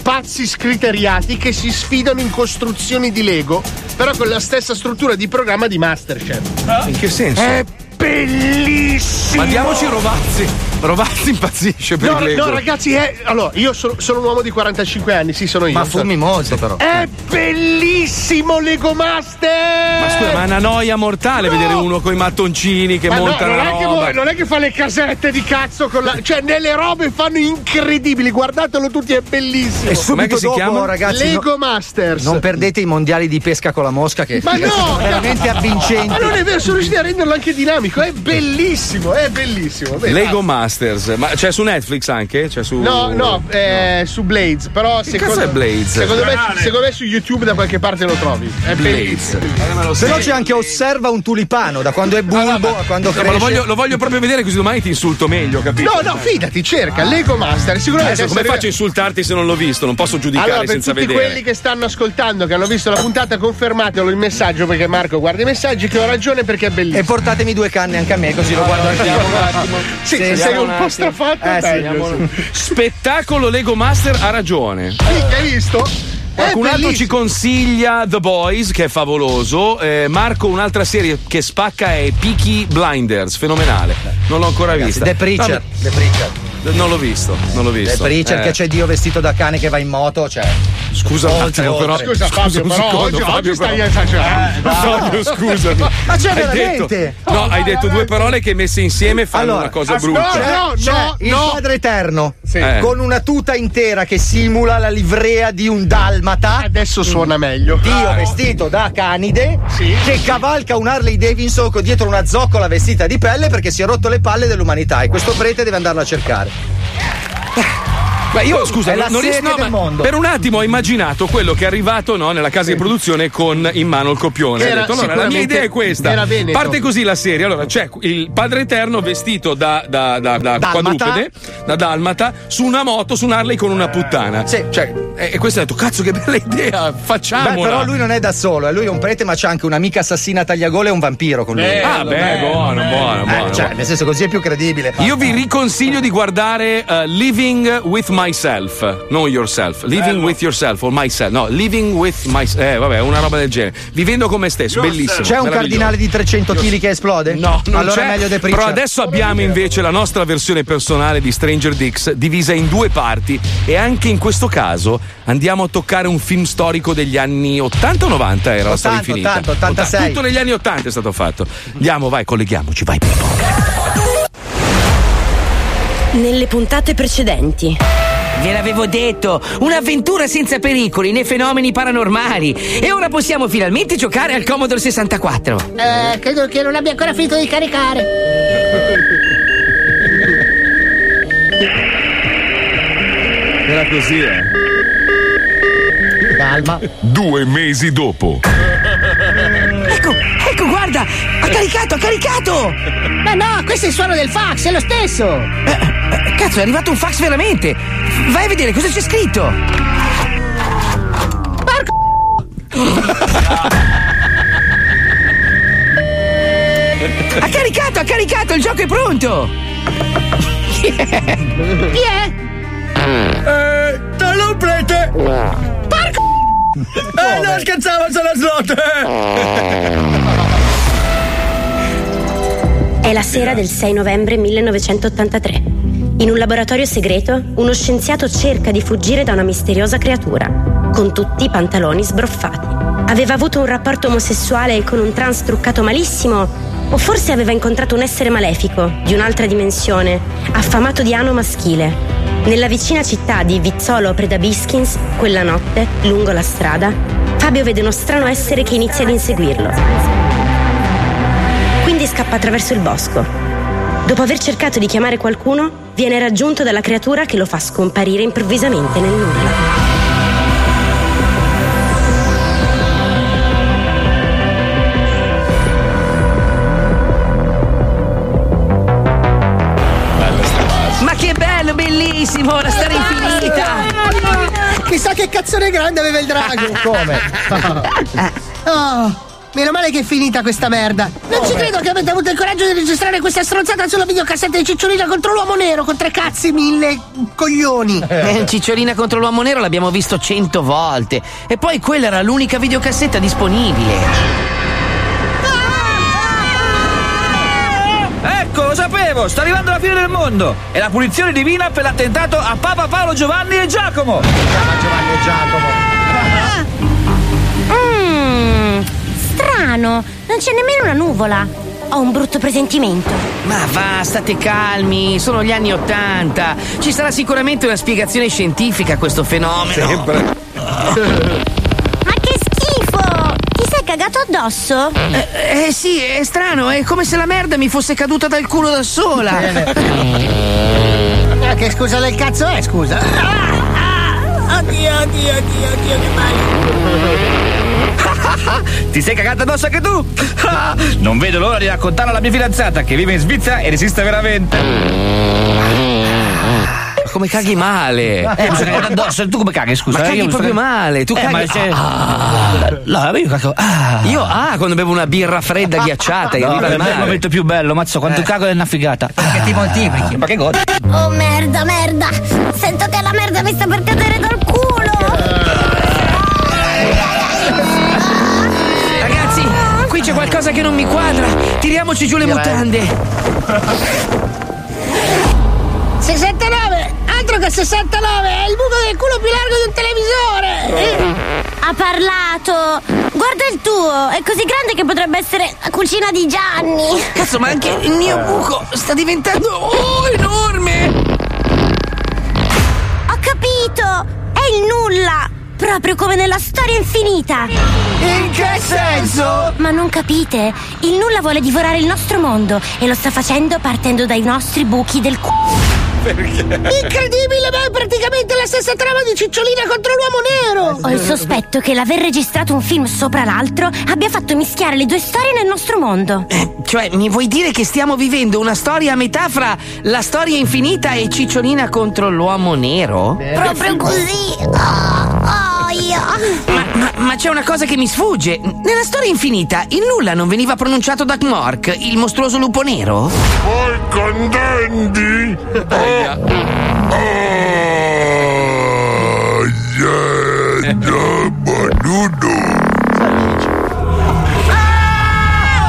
pazzi scriteriati che si sfidano in costruzioni di Lego, però con la stessa struttura di programma di Masterchef. In che senso? È bellissimo! Ma diamoci Rovazzi. Rovazzi impazzisce per No, il Lego. no, ragazzi, è. Allora, io sono, sono un uomo di 45 anni, sì, sono io. Ma fumi molto, però. È bellissimo Lego Master! Ma scusa, ma è una noia mortale vedere uno con i mattoncini che Ma no, monta non, la è che, non è che fa le casette di cazzo con la. Cioè, nelle robe fanno incredibili, guardatelo tutti, è bellissimo. E subito che si dopo, chiama? ragazzi, Lego no- Masters. non perdete i mondiali di pesca con la mosca che Ma no! veramente avvincenti. Ma non è vero, sono riusciti a renderlo anche dinamico, è bellissimo, è bellissimo. Beh, Lego Masters, ma c'è su Netflix anche? C'è su... No, no, è su Blades, però secondo, cazzo è Blades? Secondo me, secondo me su YouTube da qualche parte lo trovi. È Blades. bellissimo. Però c'è anche osserva un tulipano da quando è bulbo a quando No, lo, voglio, lo voglio proprio vedere così domani ti insulto meglio, capito? No, no, fidati, cerca Lego Master, sicuramente Adesso come faccio a insultarti se non l'ho visto? Non posso giudicare Allora, per senza tutti vedere. quelli che stanno ascoltando, che hanno visto la puntata, confermatelo il messaggio perché Marco guarda i messaggi che ho ragione perché è bellissimo. E portatemi due canne anche a me, così lo guardo anche io. Sì, Sì, se sei andiamo un un po' strafatto, Eh, sì, sì. Spettacolo Lego Master ha ragione. Mica, hai visto? Qualcun altro ci consiglia The Boys, che è favoloso. Eh, Marco, un'altra serie che spacca è Peaky Blinders, fenomenale. Non l'ho ancora vista. The Preacher. Vabbè. The Preacher. Non l'ho visto, non l'ho visto. Preacher Eh. che c'è Dio vestito da cane che va in moto, cioè. Scusa Oltre, attimo, però. oltre. Scusa, Fabio, un però secondo, oggi- oggi Fabio, stai però. esagerando. Eh, Fabio, scusami. Ma c'è Hai veramente? detto- no, hai detto due parole che messe insieme fanno Allora, una cosa brutta. c'è- No, c'è no, il no. padre eterno Eh. con una tuta intera che simula la livrea di un dalmata. Adesso suona meglio. Dio vestito da canide che cavalca un Harley Davidson con dietro una zoccola vestita di pelle perché si è rotto le palle dell'umanità e questo prete deve andarlo a cercare. Yeah. Beh, io scusa, È la non riesco serie no, del mondo. Per un attimo ho immaginato quello che è arrivato no, nella casa di produzione con in mano il copione. Ho Era detto, allora, la mia idea è questa. Parte così la serie. Allora, c'è il padre eterno vestito da, da, da, da quadrupede, da dalmata, su una moto, su un Harley con una puttana. Sì. Cioè, e, e questo ha detto, cazzo, che bella idea, facciamola. Beh, però lui non è da solo, eh, lui è un prete, ma c'ha anche un'amica assassina tagliagole e un vampiro con lui. Bello, Ah, beh, bello. buono, buono, Eh, buono, cioè, buono. nel senso, così è più credibile. Io vi riconsiglio di guardare uh, Living with Myself, non Yourself, Living with Yourself o Myself, no, Living with Myself, eh vabbè, una roba del genere. Vivendo come stesso, bellissimo. C'è un cardinale di 300 kg che esplode? No, non allora c'è. è meglio. Però adesso abbiamo invece la nostra versione personale di Stranger Dicks divisa in due parti e anche in questo caso andiamo a toccare un film storico degli anni 80 o 90 era la storia 80, infinita. 80, 86. Tutto negli anni 80 è stato fatto. Andiamo, vai, colleghiamoci, vai. Nelle puntate precedenti. Ve l'avevo detto, un'avventura senza pericoli né fenomeni paranormali. E ora possiamo finalmente giocare al Commodore 64. Eh, credo che non abbia ancora finito di caricare. Era così, eh. Calma. Due mesi dopo. Ecco, ecco, guarda! Ha caricato, ha caricato! Ma no, questo è il suono del fax, è lo stesso. Eh, Cazzo, è arrivato un fax veramente! Vai a vedere cosa c'è scritto! Ha caricato, ha caricato, il gioco è pronto! Chi è? Eh, un prete! Porco! Eh, no, scherzavo, sono slot! È la sera del 6 novembre 1983. In un laboratorio segreto, uno scienziato cerca di fuggire da una misteriosa creatura, con tutti i pantaloni sbroffati. Aveva avuto un rapporto omosessuale con un trans truccato malissimo, o forse aveva incontrato un essere malefico, di un'altra dimensione, affamato di ano maschile. Nella vicina città di Vizzolo Predabiskins, quella notte, lungo la strada, Fabio vede uno strano essere che inizia ad inseguirlo. Quindi scappa attraverso il bosco. Dopo aver cercato di chiamare qualcuno, viene raggiunto dalla creatura che lo fa scomparire improvvisamente nel nulla. Ma che bello, bellissimo, la storia infinita! Chissà che cazzone grande aveva il drago. Come? Oh, meno male che è finita questa merda. Non ci credo che avete avuto il coraggio di registrare questa stronzata sulla videocassetta di Cicciolina contro l'uomo nero con tre cazzi mille coglioni. Eh, Cicciolina contro l'uomo nero l'abbiamo visto cento volte. E poi quella era l'unica videocassetta disponibile. Ecco, lo sapevo, sta arrivando la fine del mondo. È la punizione divina per l'attentato a Papa Paolo Giovanni e Giacomo. Giovanni e Giacomo. Non c'è nemmeno una nuvola. Ho un brutto presentimento. Ma va, state calmi, sono gli anni Ottanta. Ci sarà sicuramente una spiegazione scientifica a questo fenomeno. Sempre. Ma che schifo! Ti sei cagato addosso? Eh, eh, sì, è strano, è come se la merda mi fosse caduta dal culo da sola. Ah, che scusa del cazzo è, scusa? Ah, ah, oddio, oddio, oddio, oddio, che male. Ti sei cagata addosso anche tu? Non vedo l'ora di raccontare alla mia fidanzata che vive in Svizzera e resiste veramente. Come caghi male? Eh, mi sono cagato addosso, tu come caghi, scusa? Ma caghi Io mi proprio sto- male, tu Eh, caghi. ma c'è- Ah. No, io cago. Ah. Io ah, quando bevo una birra fredda ghiacciata, No, arriva è il momento più bello, mazzo, quanto cago è una figata. Perché ti moltiplichi, ma che godi? Oh merda, merda! Sento che la merda mi sta per cadere dal c'è qualcosa che non mi quadra. Tiriamoci giù le mutande. 679 da 69, è il buco del culo più largo di un televisore! Ha parlato! Guarda il tuo, è così grande che potrebbe essere la cucina di Gianni! Cazzo, ma anche il mio buco sta diventando oh, enorme! Ho capito! È il nulla! Proprio come nella storia infinita! In che senso? Ma non capite? Il nulla vuole divorare il nostro mondo e lo sta facendo partendo dai nostri buchi del culo! Incredibile, ma è praticamente la stessa trama di Cicciolina contro l'uomo nero! Ho il sospetto che l'aver registrato un film sopra l'altro abbia fatto mischiare le due storie nel nostro mondo. Cioè, mi vuoi dire che stiamo vivendo una storia a metà fra la storia infinita e Cicciolina contro l'uomo nero? Proprio così! Oh, oia. Ma, ma- ma c'è una cosa che mi sfugge. Nella storia infinita, il nulla non veniva pronunciato da Gmork, il mostruoso lupo nero? Vuoi contenti? Oh. Ah, yeah, yeah, banudo.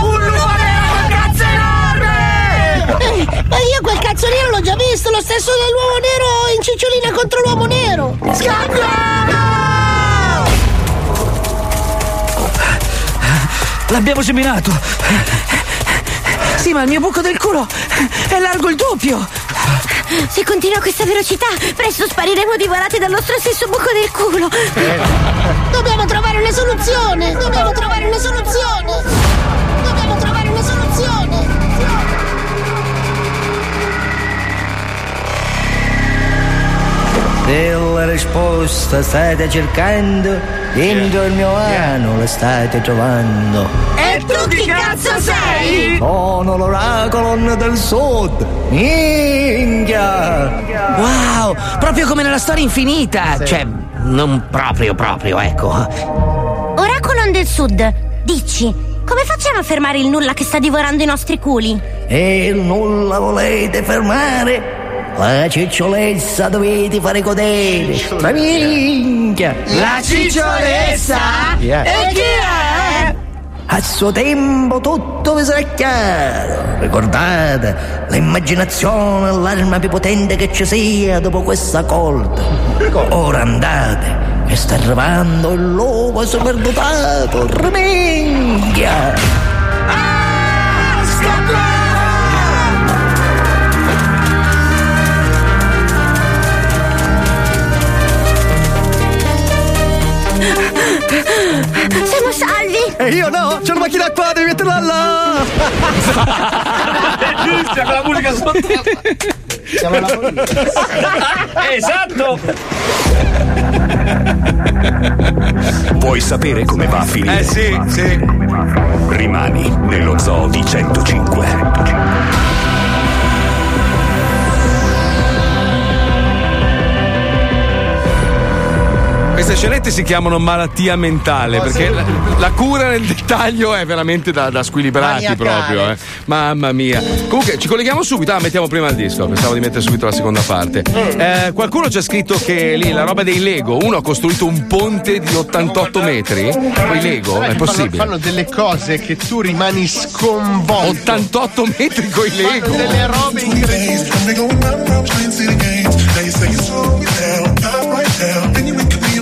Un lupo nero cazzo enorme! Eh, ma io quel cazzo nero l'ho già visto, lo stesso dell'uomo nero in Cicciolina contro l'uomo nero! Scappa! L'abbiamo seminato. Sì, ma il mio buco del culo è largo il doppio. Se continua a questa velocità, presto spariremo divorati dal nostro stesso buco del culo! Dobbiamo trovare una soluzione! Dobbiamo trovare una soluzione! Se la risposta state cercando, dentro il mio ano la state trovando. E tu chi cazzo sei? Sono l'oracolo del sud. Minchia! Wow, proprio come nella storia infinita. Cioè, non proprio, proprio, ecco. Oracolon del Sud, dici, come facciamo a fermare il nulla che sta divorando i nostri culi? E il nulla volete fermare? La cicciolezza dovete fare godere. La minchia! La cicciolezza? Yeah. E chi è? A suo tempo tutto vi sarà chiaro. Ricordate, l'immaginazione è l'arma più potente che ci sia dopo questa colta. Ora andate, che sta arrivando il lupo superdotato. Minchia! Siamo salvi! E io no, c'ho la macchina qua, devi metterla là! Giusto, con la musica sotto. Siamo alla politica. esatto! Vuoi sapere come va a finire? Eh sì, sì. Rimani nello zoo di 105. Queste scenette si chiamano malattia mentale perché la, la cura nel dettaglio è veramente da, da squilibrati Maniacale. proprio. Eh. Mamma mia. Comunque ci colleghiamo subito. Ah, mettiamo prima il disco. Pensavo di mettere subito la seconda parte. Eh, qualcuno ci ha scritto che lì la roba dei Lego, uno ha costruito un ponte di 88 metri. Poi Lego, è che fanno- possibile. Fanno, delle cose che tu rimani sconvolto. 88 metri con i Lego. Fanno delle robe incredibili.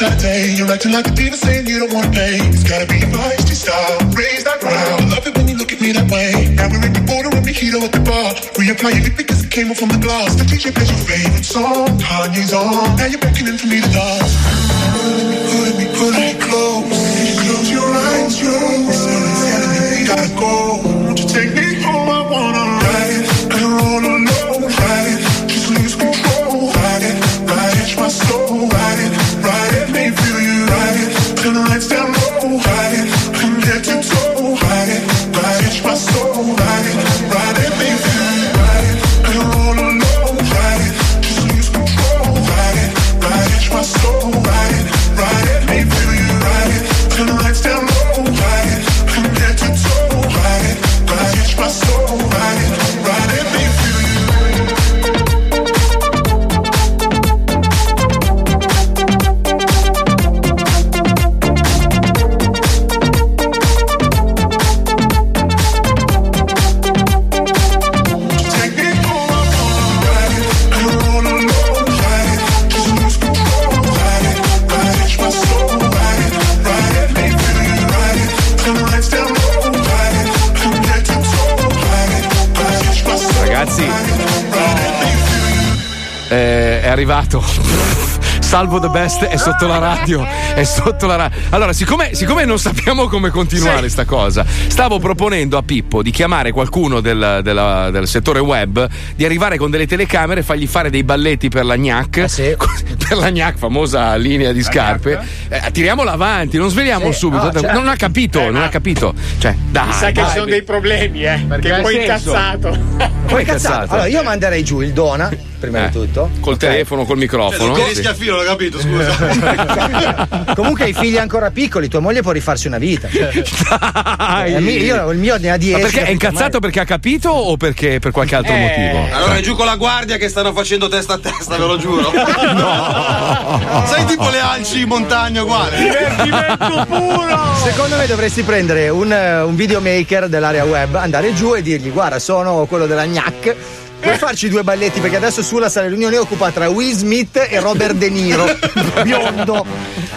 Saturday. You're acting like a diva saying you don't wanna pay. It's gotta be your feisty style. Raise that ground. I love it when you look at me that way. Now we're in the border with mojito at the bar. Reapply your lip because it came off from the glass. The DJ plays your favorite song. Kanye's on. Now you're beckoning for me to dance. Pulling me, pulling me, pulling me. Close Salvo the best è sotto la radio. È sotto la radio. Allora, siccome, siccome non sappiamo come continuare sta cosa, stavo proponendo a Pippo di chiamare qualcuno del, della- del settore web, di arrivare con delle telecamere e fargli fare dei balletti per la gnac. Per la gnac, famosa linea di scarpe. Eh, tiriamola avanti, non sveliamo Sì, subito. no, certo. Non ha capito, non ha capito. Cioè, dai. Mi sa che dai, ci sono dei problemi, eh. Perché nel poi senso? incazzato. Poi cazzato. Allora, io manderei giù il Dona, prima Eh, di tutto. Col telefono, col microfono. Cioè, Sì. schiaffino, l'ho capito, scusa. Comunque hai figli ancora piccoli, tua moglie può rifarsi una vita. Dai. Eh, io il mio ne ha 10. Ma perché è incazzato perché ha capito o perché per qualche altro Eh. motivo? Allora è giù con la guardia che stanno facendo testa a testa, ve lo giuro. Sai tipo le alci in montagna uguale. Secondo me dovresti prendere un, eh, un videomaker dell'area web, andare giù e dirgli: Guarda, sono quello della gnac. Puoi farci due balletti perché adesso sulla sala riunione occupa tra Will Smith e Robert De Niro. Biondo.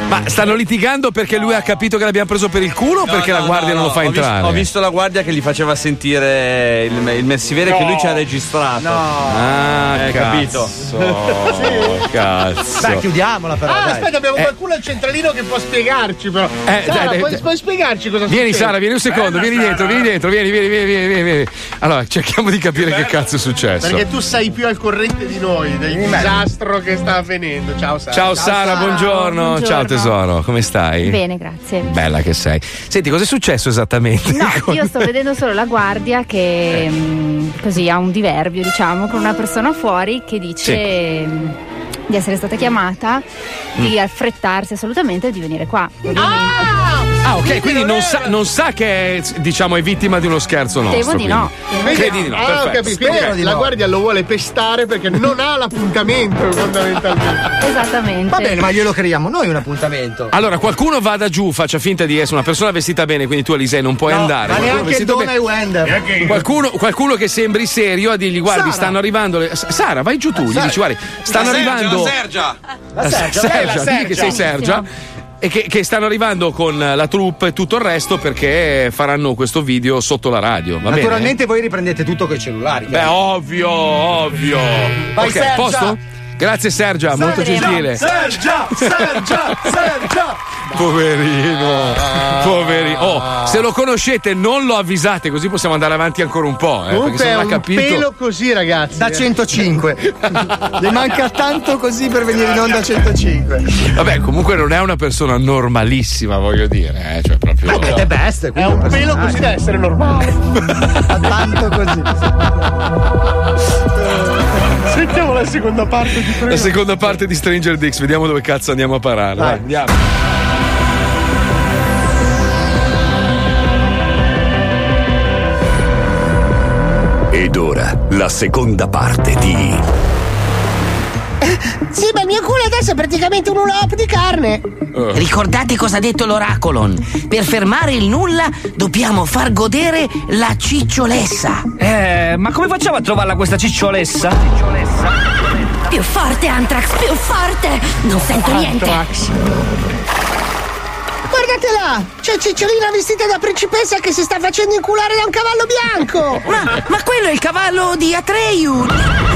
Ma stanno litigando perché lui ha capito che l'abbiamo preso per il culo o perché No, la no, guardia no, non lo no, fa ho entrare? Visto, ho visto la guardia che gli faceva sentire il, il messivere che lui ci ha registrato. Ah, Eh, cazzo. capito? Cazzo. Dai, chiudiamola però. Ah, dai. aspetta, abbiamo qualcuno al centralino che può spiegarci, però. Eh, Sara, dai, dai, puoi, dai. puoi spiegarci cosa Vieni succede? Sara, vieni un secondo, vieni dentro, vieni dentro, vieni, vieni, vieni, vieni, vieni, vieni. Allora, cerchiamo di capire che cazzo è successo. Perché tu sei più al corrente di noi, del disastro che sta avvenendo. Ciao Sara. Ciao Sara, buongiorno. buongiorno. Ciao tesoro, come stai? Bene, grazie. Bella che sei. Senti, cosa è successo esattamente? No, io sto vedendo solo la guardia che mh, così ha un diverbio, diciamo, con una persona fuori che dice mh, di essere stata chiamata, di affrettarsi assolutamente di venire qua. Ah, ok, quindi non sa, non sa che è, diciamo, è vittima di uno scherzo nostro. Temo di no. quindi. Credi di no, Ah, ho perfetto. capito. Quindi Spero di la no. guardia lo vuole pestare perché non ha l'appuntamento, fondamentalmente. Esattamente. Va bene, ma glielo creiamo noi un appuntamento. Allora, qualcuno vada giù, faccia finta di essere una persona vestita bene, quindi tu Alisei non puoi No, andare. ma neanche Dona bene- e Wender. Qualcuno, qualcuno che sembri serio a dirgli guardi Sara. stanno arrivando le... Sara vai giù tu gli dici guardi stanno La Sergia, arrivando La Sergia. La Sergia, Sergia, lei è la digli che sei Sergia. E che, che stanno arrivando con la troupe e tutto il resto perché faranno questo video sotto la radio va bene? Naturalmente voi riprendete tutto con i cellulari. Beh, ovvio, ovvio. Vai, ok, Sergia. posto? Grazie Sergia, molto gentile. Sergia, Sergia, Sergia. Poverino, poverino. Oh, se lo conoscete, non lo avvisate, così possiamo andare avanti ancora un po'. Eh, perché Comunque se è non ha un capito. pelo così, ragazzi. Da 105. Le manca tanto così per venire in onda a 105. Vabbè, comunque non è una persona normalissima, voglio dire. Eh, cioè proprio. È best, È un pelo così da essere normale. tanto così. Sentiamo la seconda parte di La seconda parte di Stranger Dix, vediamo dove cazzo andiamo a parare. Vai, andiamo. Ed ora la seconda parte di Sì, ma il mio culo adesso è praticamente un ulop di carne. Ricordate cosa ha detto l'oracolon? Per fermare il nulla dobbiamo far godere la cicciolessa. Eh, ma come facciamo a trovarla questa cicciolessa? Più forte, Antrax, più forte! Non sento niente. Guardate là! C'è Cicciolina vestita da principessa che si sta facendo inculare da un cavallo bianco! Ma, ma quello è il cavallo di Atreyu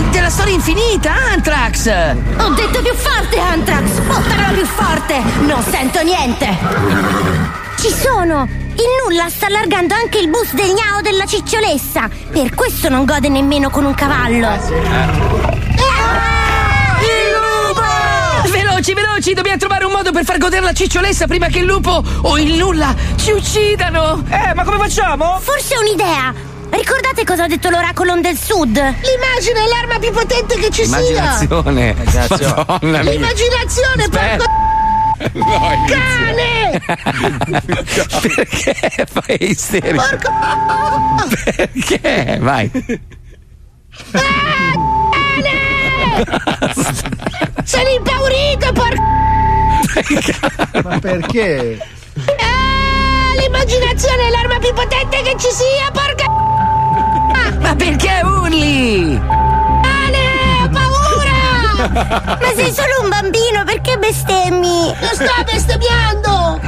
della storia infinita, Antrax. Ho detto più forte, Antrax! Buttala più forte! Non sento niente! Ci sono! Il nulla sta allargando anche il bus del gnao della cicciolessa! Per questo non gode nemmeno con un cavallo! Veloci, veloci, dobbiamo trovare un modo per far godere la cicciolessa prima che il lupo o il nulla ci uccidano. Eh, ma come facciamo? Forse ho un'idea! Ricordate cosa ha detto l'oracolon del sud? L'immagine è l'arma più potente che ci sia! Immaginazione. Madonna mia. L'immaginazione, porco No, cane! Perché fai isterico? Perché? Vai. Sono impaurito, porco! Ma perché? Ah, l'immaginazione è l'arma più potente che ci sia, porca! Ma perché urli? Cane, ho paura! Ma sei solo un bambino, perché bestemmi? Non sto bestemmiando!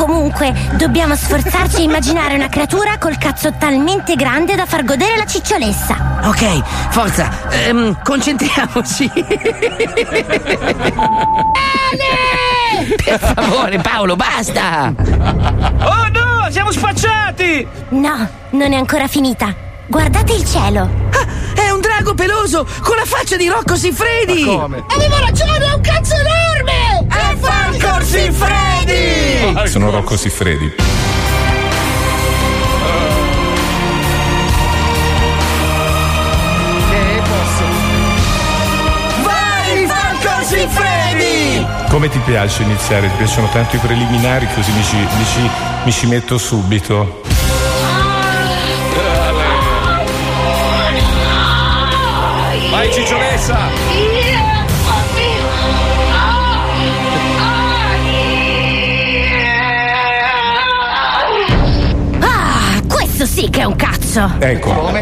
Comunque, dobbiamo sforzarci a immaginare una creatura col cazzo talmente grande da far godere la cicciolessa. Ok, forza, ehm, concentriamoci. Per favore, Paolo, basta! Oh no, siamo spacciati! No, non è ancora finita. Guardate il cielo. Ah, è un drago peloso con la faccia di Rocco Siffredi! Avevo ragione, è un cazzo enorme! È Falcor Siffredi! Sono Rocco Siffredi. Vai, Falcor Siffredi! Come ti piace iniziare? Ti piacciono tanto i preliminari così mi ci, mi ci- mi ci metto subito. Vai Cicciolessa! Ah, questo sì che è un cazzo. Ecco.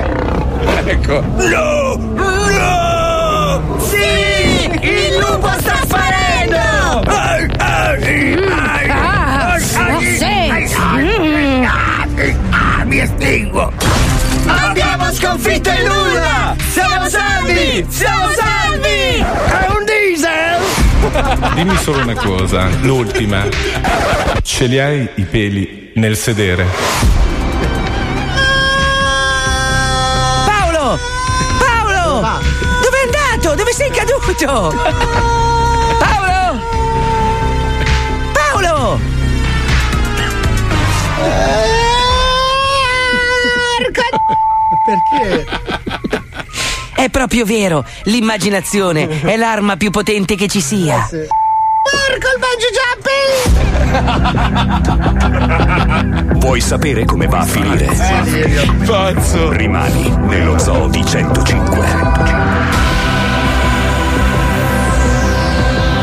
Ecco. No! No! Sì! Il lupo sta sparendo! Ah, sì. Mm. Mi estingo! Abbiamo sconfitto il nulla! Siamo salvi! Siamo salvi! È un diesel! Dimmi solo una cosa, l'ultima. Ce li hai i peli nel sedere? Paolo! Paolo! Dove è andato? Dove sei caduto? Perché? È proprio vero, l'immaginazione è l'arma più potente che ci sia. Porco il bungee! Vuoi sapere come va a finire? Pazzo! Rimani nello zoo di 105.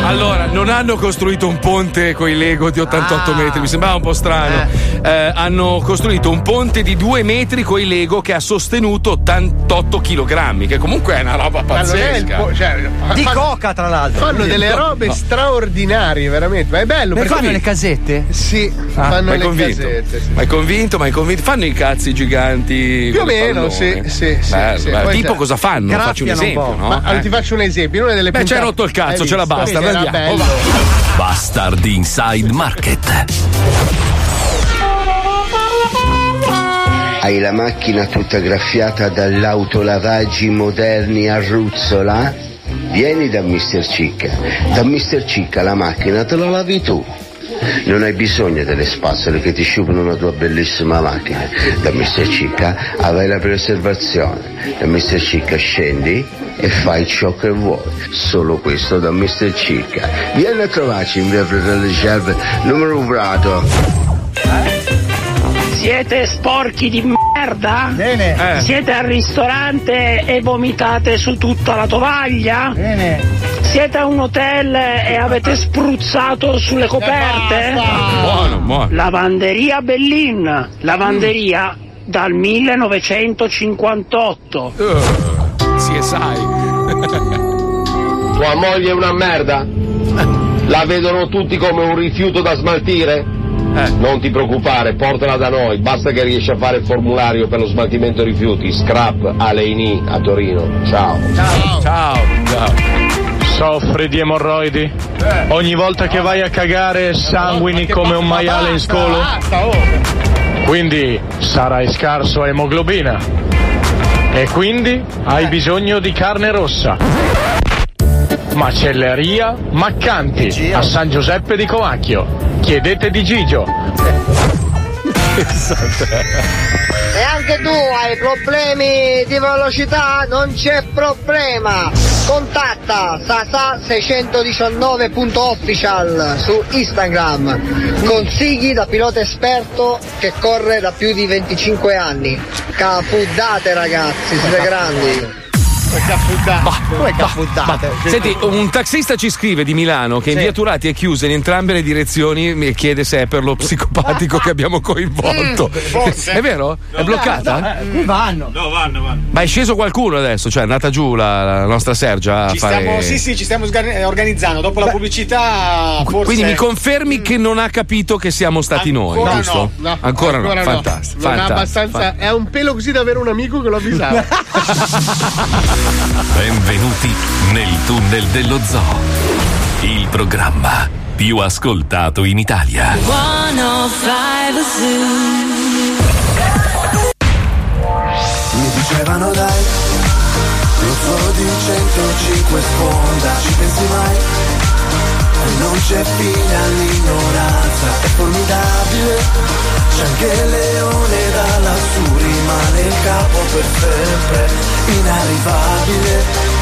Allora, non hanno costruito un ponte con i Lego di 88 metri, mi sembrava un po' strano. Eh, hanno costruito un ponte di 2 metri con i Lego che ha sostenuto 88 kg, che comunque è una roba è pazzesca. po- cioè, Di fanno- coca, tra l'altro. Fanno delle robe straordinarie, veramente. Ma è bello perché fanno le casette? Sì, Ah, fanno le convinto? casette. sì. Ma hai convinto? Ma hai convinto? Fanno i cazzi giganti. Più o meno, sì, sì, sì, Bello, sì. Tipo c'è- cosa fanno? Faccio un esempio, no? Ma allora Eh. ti faccio un esempio. in Una delle Beh, ci hai puntate- rotto il cazzo, ce la basta, andiamo. Bastard Inside Market. Hai la macchina tutta graffiata dall'autolavaggi moderni a ruzzola? Vieni da Mr. Cicca. Da Mr. Cicca la macchina te la lavi tu. Non hai bisogno delle spazzole che ti sciupano la tua bellissima macchina. Da Mr. Cicca avrai la preservazione. Da Mr. Cicca scendi e fai ciò che vuoi. Solo questo da Mr. Cicca. Vieni a trovarci in via Fratelli Scerve, numero Prato. Siete sporchi di merda? Bene. Eh. Siete al ristorante e vomitate su tutta la tovaglia? Bene. Siete a un hotel e avete spruzzato sulle coperte? Buono, buono. Lavanderia Bellin, lavanderia dal 1958. Sì, sai. Tua moglie è una merda? La vedono tutti come un rifiuto da smaltire? Non ti preoccupare, portala da noi, basta che riesci a fare il formulario per lo smaltimento rifiuti, scrap Aleini a Torino. Ciao. Ciao. Ciao. Soffri di emorroidi? Ogni volta che vai a cagare sanguini come un maiale in scolo? Quindi sarai scarso a emoglobina. E quindi hai bisogno di carne rossa. Macelleria Maccanti a San Giuseppe di Comacchio. Chiedete di Gigio. E anche tu hai problemi di velocità? Non c'è problema! Contatta sasa619.official su Instagram. Consigli da pilota esperto che corre da più di 25 anni. Capuddate ragazzi, siete grandi! Come capuddate? Senti, un taxista ci scrive di Milano che in via Turati è chiusa in entrambe le direzioni e chiede se è per lo psicopatico che abbiamo coinvolto. Mm, forse. È vero? È bloccata? Qui vanno. No, vanno, vanno. Ma è sceso qualcuno adesso? Cioè è andata giù la, la nostra Sergia a Ci fare. stiamo, sì, sì, ci stiamo sgar- organizzando. Dopo la pubblicità, forse. Quindi mi confermi che non ha capito che siamo stati noi, Ancora giusto? no, no, ancora, no, ancora no. fantastico. Non è fantastico, abbastanza. fantastico. È un pelo così da avere un amico che lo avvisava. Benvenuti nel tunnel dello zoo. Il programma più ascoltato in Italia. 105 Zoo. Mi dicevano dai, lo zoo di 105 sponda, ci pensi mai? Non c'è fine all'ignoranza, è formidabile, c'è anche il leone da lassù, rimane il capo per sempre, inarrivabile.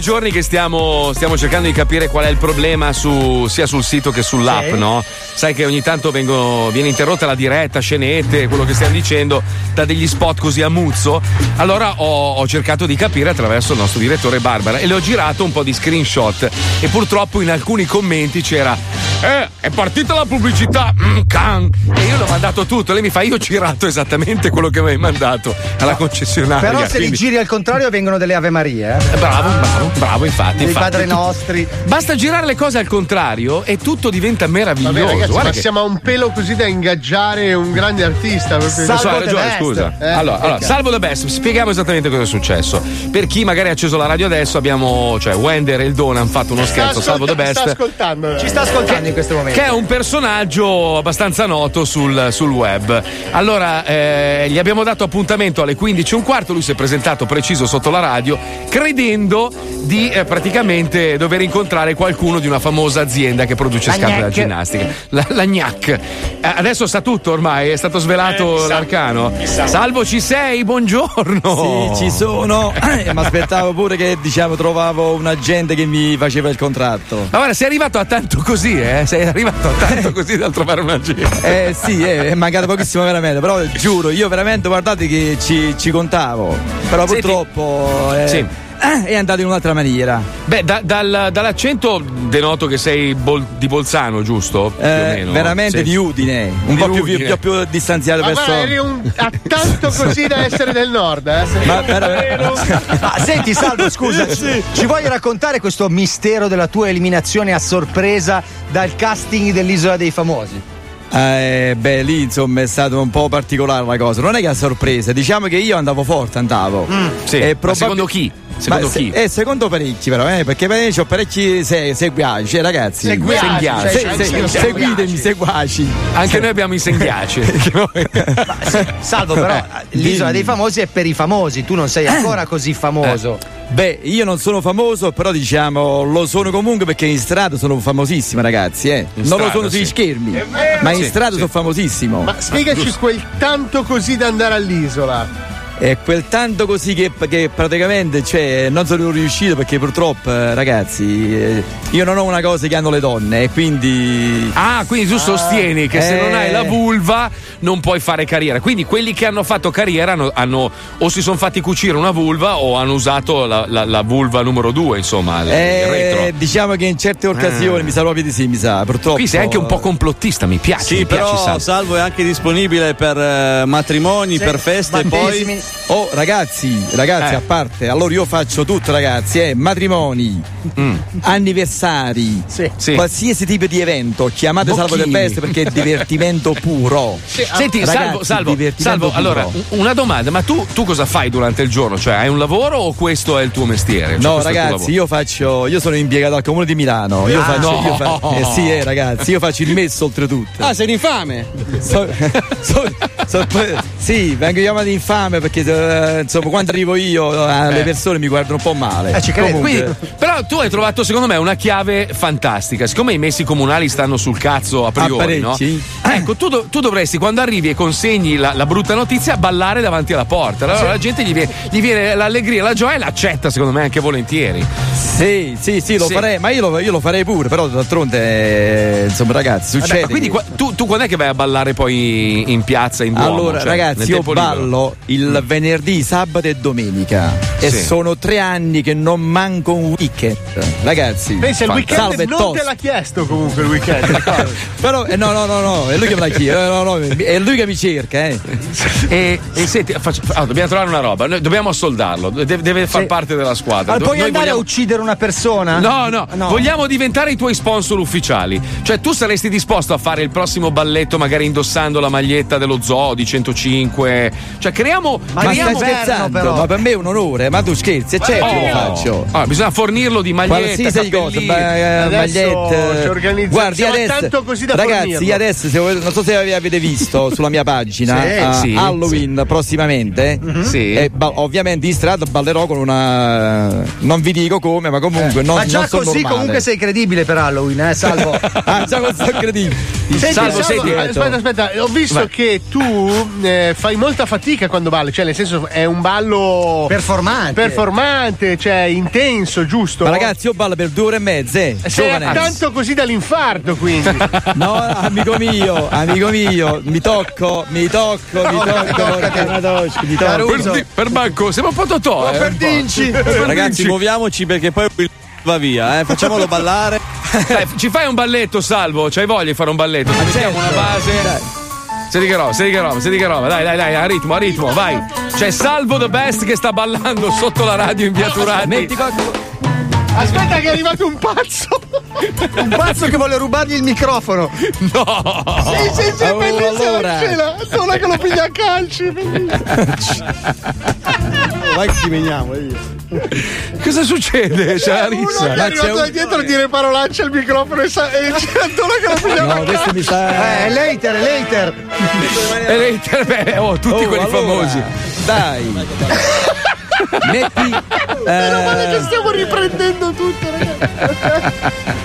Due giorni che stiamo, stiamo cercando di capire qual è il problema su- sia sul sito che sull'app, Sì. no? Sai che ogni tanto vengo- viene interrotta la diretta, scenette, quello che stiamo dicendo, da degli spot così a muzzo. Allora ho, ho cercato di capire attraverso il nostro direttore Barbara e le ho girato un po' di screenshot e purtroppo in alcuni commenti c'era eh, è partita la pubblicità, mm, can. E io l'ho mandato tutto. Lei mi fa: Io ho girato esattamente quello che avevi mandato alla concessionaria. Però se li quindi- giri al contrario vengono delle Ave Marie, eh? Eh, Bravo, bravo, bravo, infatti. Dei infatti. padri nostri. Basta girare le cose al contrario e tutto diventa meraviglioso. Vabbè, ragazzi, Guarda ma che- siamo a un pelo così da ingaggiare un grande artista. proprio. Lo so, hai ragione, scusa. Eh, allora, allora, perché? salvo the best, spieghiamo esattamente cosa è successo. Per chi magari ha acceso la radio adesso, abbiamo, cioè Wender e il Don hanno fatto uno scherzo, salvo the ascolta- best. Sta ascoltando. Ci sta ascoltando in questo momento. Che è un personaggio abbastanza noto sul, sul web. Allora, eh, gli abbiamo dato appuntamento alle 15 e un quarto. Lui si è presentato preciso sotto la radio, credendo di eh, praticamente dover incontrare qualcuno di una famosa azienda che produce La scarpe da ginnastica. La, la Gnac. Eh, adesso sa tutto ormai, è stato svelato Eh, l'arcano. sa. Salvo, ci sei? Buongiorno. Sì, ci sono. Eh, Ma aspettavo pure che diciamo trovavo un agente che mi faceva il contratto. Ma guarda, sei arrivato a tanto così, eh? Sei arrivato a tanto così dal trovare un agente. Eh sì, eh, è mancato pochissimo veramente, però giuro, io veramente guardate che ci, ci contavo. Però Senti- purtroppo eh, Sì. È andato in un'altra maniera. Beh, da- dal- dall'accento denoto che sei bol- di Bolzano, giusto? Più o Eh, meno. veramente Sì. di Udine, un Di po' più, più, Udine. più, più distanziato Ma verso. guarda, eri un, a tanto così da essere del nord, eh? Ma veramente- Ah, senti, Salvo, scusa, ci- ci vuoi raccontare questo mistero della tua eliminazione a sorpresa dal casting dell'Isola dei Famosi? Eh, beh, lì insomma è stata un po' particolare la cosa. Non è che a sorpresa, diciamo che io andavo forte, andavo. Sì, E ma secondo chi? Secondo Ma se- chi? eh, secondo parecchi, però, eh, perché ho parecchi se- seguaci, cioè, ragazzi. Seguaci, Senghiaci. cioè, Se- se- seguaci. seguitemi, seguaci. Anche noi abbiamo i senghiaci. Salvo, però, l'Isola dei Famosi è per i famosi, tu non sei ancora così famoso. Beh, io non sono famoso, però diciamo lo sono comunque perché in strada sono famosissimo, ragazzi, eh. Non lo strada, sono sugli sì. schermi, vero. ma in Sì, strada sì. sono famosissimo. Ma spiegaci quel tanto così da andare all'isola. È quel tanto così che, che praticamente cioè, non sono riuscito perché purtroppo, eh, ragazzi, eh, io non ho una cosa che hanno le donne e quindi. Ah, quindi tu sostieni che se non hai la Eh. vulva non puoi fare carriera. Quindi quelli che hanno fatto carriera hanno, hanno- o si sono fatti cucire una vulva o hanno usato la, la- la vulva numero due, insomma, il- il Eh, retro. diciamo che in certe occasioni Ah. mi sa proprio di sì, mi sa, purtroppo. Qui sei anche un po' complottista, mi piace. Sì, mi piace, però Salvo. Salvo è anche disponibile per eh, matrimoni, per feste, poi. Oh, ragazzi, ragazzi, Eh. a parte, allora io faccio tutto, ragazzi, eh, matrimoni, Mm. anniversari, Sì. qualsiasi tipo di evento, chiamate Salvo del Bocchini. Best perché è divertimento puro. Senti, Ragazzi, Salvo, Salvo, Salvo, puro. allora, un- una domanda, ma tu, tu cosa fai durante il giorno? Cioè, hai un lavoro o questo è il tuo mestiere? Cioè, No, ragazzi, io faccio. Io sono impiegato al comune di Milano. Io Ah, faccio. no. io fa- eh sì, eh, ragazzi, io faccio il messo oltretutto. Ah, sei un infame! So- so- so- sì, vengo chiamato infame perché eh, insomma quando arrivo io eh, le persone mi guardano un po' male. Comunque- Quindi, però tu hai trovato secondo me una chiave fantastica. Siccome i messi comunali stanno sul cazzo a priori, no? Parecchi. Ecco, tu, do- tu dovresti quando arrivi e consegni la, la brutta notizia ballare davanti alla porta. Allora Sì. la gente gli viene, gli viene l'allegria, la gioia e l'accetta secondo me anche volentieri. Sì, sì, sì, lo Sì. farei, ma io lo, io lo farei pure, però d'altronde, eh, insomma, ragazzi, Vabbè, succede. ma quindi qua- tu, tu quando è che vai a ballare poi in piazza, in Duomo? Allora, Cioè, ragazzi, io tempo libero? ballo il venerdì, sabato e domenica. E Sì. sono tre anni che non manco un weekend. Ragazzi, Pensa, il weekend salve non tosto. te l'ha chiesto comunque il weekend. Però, eh, no, no, no, no, è lui che me l'ha chiesto. eh, no, no, è lui che mi cerca, eh. E, e senti, faccio- ah, dobbiamo trovare una roba, noi dobbiamo assoldarlo, deve, deve far Sì. parte della squadra. Ma Do- puoi noi andare vogliamo- a uccidere una persona? No, no, vogliamo diventare i tuoi sponsor ufficiali. Cioè, tu saresti disposto a fare il prossimo balletto, magari indossando la maglietta dello zoo di 105. Cioè, creiamo. Ma stai creiamo scherzando? Ma per me è un onore, ma tu scherzi, è certo che lo faccio. Ah, bisogna fornirlo di. Qualsiasi cosa, eh, magliette. ci organizziamo. Guardi Siamo adesso, tanto così da ragazzi, fornirlo. io adesso se voi- non so se avete visto sulla mia pagina Sì, a sì, Halloween prossimamente. Sì. E ba- ovviamente in strada ballerò con una. Non vi dico come, ma comunque non, Ma già non sono così normale. comunque sei credibile per Halloween, eh, Salvo. ah, già così sono credibile. Senti, Salvo, Salvo, senti, aspetta, aspetta, ho visto Vai. che tu eh, fai molta fatica quando balli, cioè nel senso è un ballo performante, performante, cioè intenso, giusto? Ma ragazzi, io ballo per due ore e mezza, eh. sei tanto così dall'infarto, quindi. No, amico mio, amico mio, mi tocco, mi tocco, mi tocco, mi tocco. Per, per Banco, sembra un po' Totò. eh, un po'. Ragazzi, muoviamoci perché poi il va via, eh. Facciamolo ballare. Dai, ci fai un balletto, Salvo? C'hai voglia di fare un balletto? Ci mettiamo una base. Senti che roba, senti che roba, senti che roba. Dai, dai, dai, a ritmo, a ritmo, vai. C'è Salvo The Best che sta ballando sotto la radio in via Turati. Aspetta che è arrivato un pazzo. Un pazzo che vuole rubargli il microfono. No! Sì, sì, sì, è Oh, bellissima allora. scena. Solo che lo piglia a calci. Vai che ci veniamo, Cosa succede? C'è la Uno rissa. che è arrivato da dietro a dire parolacce al microfono e, sa- e c'è Antonio che lo piglia No, questo mi sta. Eh, è later, è later. Lei, beh, oh, tutti Oh, quelli allora, famosi. Dai. Metti. Meno male eh, che stiamo riprendendo tutto, ragazzi.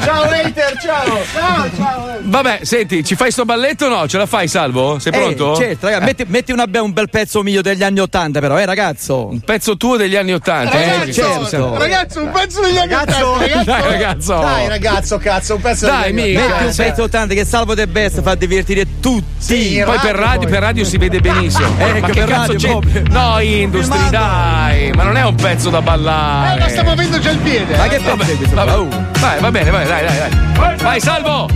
ciao, hater, ciao. ciao, ciao, ciao. Vabbè, senti, ci fai sto balletto o no? Ce la fai, Salvo? Sei Eh, pronto? certo, raga, Eh. metti, metti una un bel pezzo mio degli anni Ottanta, però, eh, ragazzo. Un pezzo tuo degli anni Ottanta. Eh, certo. Ragazzo, un pezzo degli anni Ragazzo, Ottanta, ragazzo. Dai, ragazzo. Dai, ragazzo, cazzo, un pezzo Dai, di mica. Metti un cioè- pezzo 80 che Salvo De Best fa divertire tutti. Sì, Poi per radio, per radio si vede benissimo. Eh, ma che che per cazzo radio c'è? proprio. No, Industry, Filmando. Dai, ma non è un pezzo da Eh, ballare. ma stiamo avendo già il piede. Ma eh. che pezzo è questo? Vabbè? Uh. vai, va bene, vai, dai, dai, dai. Vai, Salvo!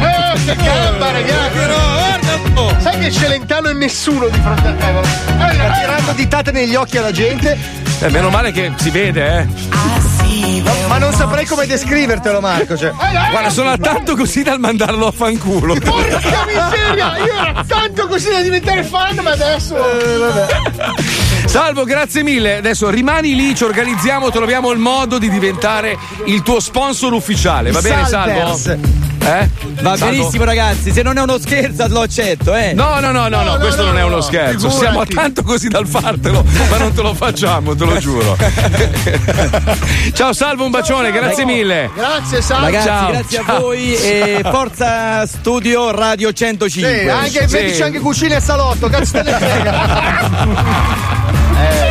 Eh, che gamba, ragazzi. Sai che Celentano è nessuno di fronte a te. Eh, Sta eh, tirando dittate negli occhi alla gente, Eh, meno male che si vede, eh. ma non saprei come descrivertelo, Marco. Cioè. Guarda, sono tanto così dal mandarlo a fanculo. Porca miseria! Io ero tanto così da diventare fan, ma adesso. Salvo, grazie mille. Adesso rimani lì, ci organizziamo, troviamo il modo di diventare il tuo sponsor ufficiale. Va bene, Salvo? Eh? Va Salvo? benissimo, ragazzi. Se non è uno scherzo, lo accetto, eh. No, no, no, no, no, no, questo no, non è uno no, scherzo. figurati. Siamo tanto così dal fartelo, ma non te lo facciamo, te lo giuro. Ciao Salvo, un bacione, grazie mille. Grazie, Salvo. Ragazzi, Ciao, grazie ciao. a voi e Forza Studio Radio 105. Sì, anche, Sì. vedi c'è anche cucina e salotto, cazzo te ne frega. Hey.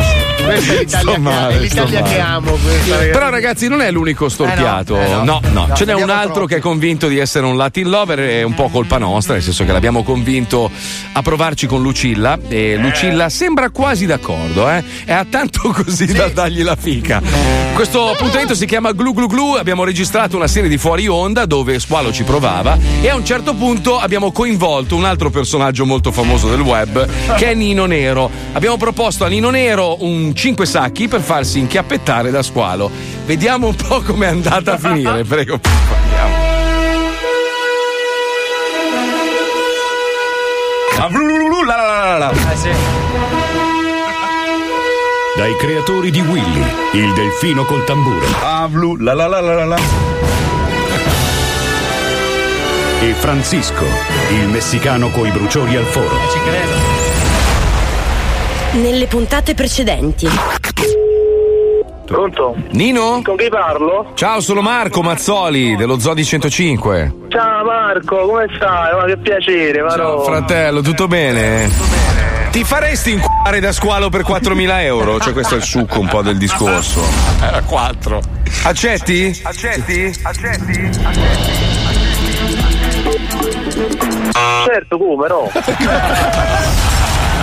Questa è l'Italia, Sto che, male, è l'Italia che male. amo. Questa, ragazzi. Però ragazzi non è l'unico storpiato, Eh no, eh no. no, no, ce n'è un altro troppi. che è convinto di essere un Latin lover, è un po' colpa nostra, nel senso che l'abbiamo convinto a provarci con Lucilla e Lucilla sembra quasi d'accordo, eh? È a tanto così da dargli la fica. Questo appuntamento si chiama Glu Glu Glu, abbiamo registrato una serie di fuori onda dove Squalo ci provava e a un certo punto abbiamo coinvolto un altro personaggio molto famoso del web che è Nino Nero. Abbiamo proposto a Nino Nero un 5 sacchi per farsi inchiappettare da Squalo. Vediamo un po' com'è andata a finire, prego. Andiamo. Blu, blu, blu, la, la, la, la, la. Dai creatori di Willy, il delfino col tamburo. Blu, la la la la la. E Francisco, il messicano coi bruciori al foro. Nelle puntate precedenti. Pronto? Nino? Con chi parlo? Ciao, sono Marco Mazzoli dello Zodi 105. Ciao Marco, come stai? Ma che piacere, ma Ciao fratello, tutto bene? Ti faresti inculare da squalo per 4.000 euro? Cioè questo è il succo un po' del discorso. Era 4. Accetti? Accetti? Accetti? Certo, come no?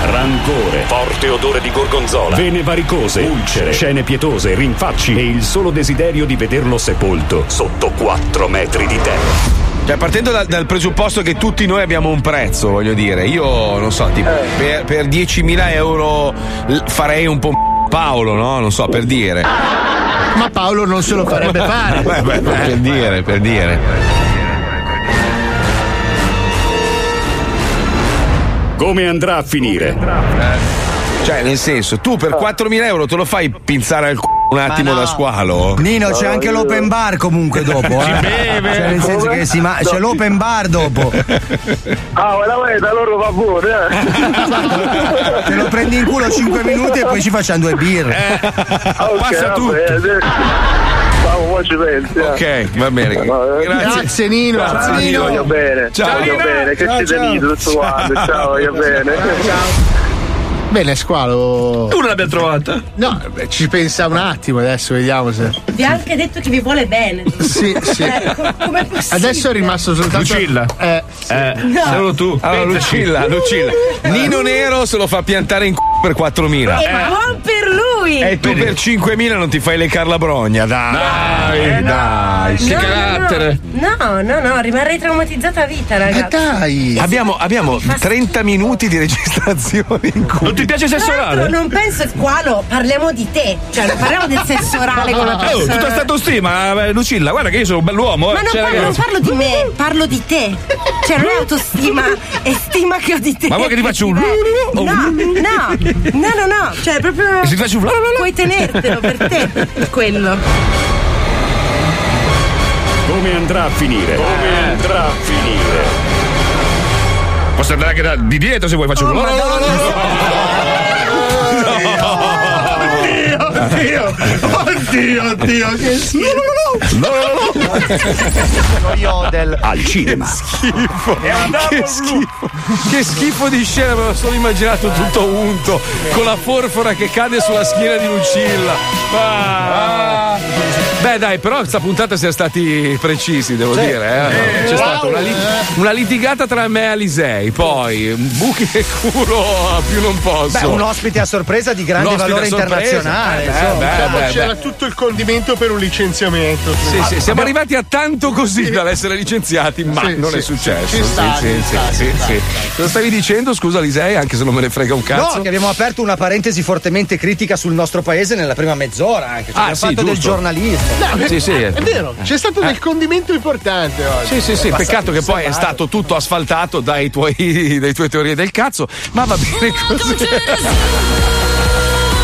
Rancore, forte odore di gorgonzola, vene varicose, ulcere, scene pietose, rinfacci e il solo desiderio di vederlo sepolto sotto 4 metri di terra. Cioè, partendo da- dal presupposto che tutti noi abbiamo un prezzo, voglio dire, io non so, tipo, per, per 10.000 euro farei un po' Paolo, no? Non so, per dire. Ma Paolo non se lo farebbe fare. Beh, beh, per dire, per dire. Come andrà a finire? Cioè, nel senso, tu per 4.000 euro te lo fai pinzare al c***o un attimo da squalo? Nino, c'è anche l'open bar comunque dopo. Si eh. beve. Cioè, nel senso che si ma- c'è l'open bar dopo. Ah, ma la veda, loro fa buono, eh? Te lo prendi in culo 5 minuti e poi ci facciamo due birre. Ah, ok, Passa tutto. bene. Poi ci pensi. eh. Ok, va bene. Grazie. Grazie Nino. Ciao, Ciao, Nino, voglio bene. Ciao, voglio Nino. bene, che Ciao, siete ciao. Nino, tutto quanto. Ciao, voglio bene. Bene, squalo. Tu non l'abbiamo trovata? No, beh, ci pensa un attimo adesso, vediamo se. Vi ha anche detto che vi vuole bene. Sì, sì. Eh, co- com'è possibile? Adesso è rimasto soltanto. Lucilla. Eh, Eh, No. solo tu. Allora, Pensaci. Lucilla, Lucilla. Nino Nero se lo fa piantare in c***o per 4.000. E buon per lui! E tu per 5.000 non ti fai le Carla Brogna, dai, dai. dai. No, no, No, no, no, no, rimarrei traumatizzata a vita, ragazzi. dai. Abbiamo, abbiamo 30 minuti di registrazione in cui. Non ti piace il sesso orale? non penso, squalo, parliamo di te. Cioè, non parliamo del sesso orale con una Oh, persona. tutta sta autostima, eh, Lucilla, guarda che io sono un bell'uomo. Ma eh. non, Cioè, parlo, non parlo di me, parlo di te. Cioè, non è autostima, è stima che ho di te. Ma vuoi che ti faccia un No, no, no, no, no, cioè proprio. E se ti faccio un Puoi tenertelo per te, quello. Come andrà a finire? Come andrà a finire? Posso andare anche da- di dietro se vuoi faccio un. Oh, No, no, no, no, no. Oddio, oddio, oddio, che Lo yodel. Al cinema. schifo. È un Che schifo. Che schifo di scena, me lo sono immaginato tutto unto, con la forfora che cade sulla schiena di Lucilla. Ah. Beh, dai, però questa puntata siamo stati precisi, devo Sì. dire. eh. Eh, C'è wow. stata una, lit- una litigata tra me e Alisei, poi buchi nel culo a più non posso. Beh, un ospite a sorpresa di grande Un ospite valore internazionale. Eh, beh, beh, Diciamo beh, c'era beh. tutto il condimento per un licenziamento. Sì, sì, siamo arrivati a tanto così dall'essere licenziati, ma Sì, non sì, è successo. Cosa stavi dicendo? Scusa, Lisei, anche se non me ne frega un cazzo. No, che abbiamo aperto una parentesi fortemente critica sul nostro paese nella prima mezz'ora anche. Cioè Ah, fatto del giornalismo. No, Sì, sì. È vero, c'è stato del condimento importante oggi. Sì, sì, sì, peccato che poi è stato tutto asfaltato dai tuoi, dai tuoi teorie del cazzo, ma va bene così.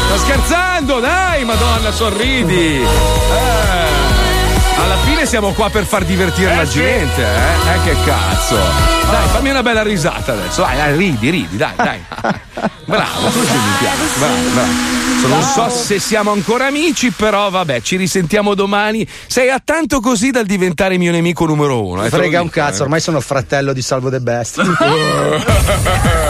Sto scherzando, dai, madonna, sorridi. Eh, alla fine siamo qua per far divertire la gente, eh? Eh, che cazzo. Dai, fammi una bella risata adesso. Dai, dai, ridi, ridi, dai, dai. Bravo, così mi piace. Bravo, bravo. Non so se siamo ancora amici, però vabbè, ci risentiamo domani. Sei a tanto così dal diventare mio nemico numero uno. eh, Frega un cazzo, eh. ormai sono fratello di Salvo De Best.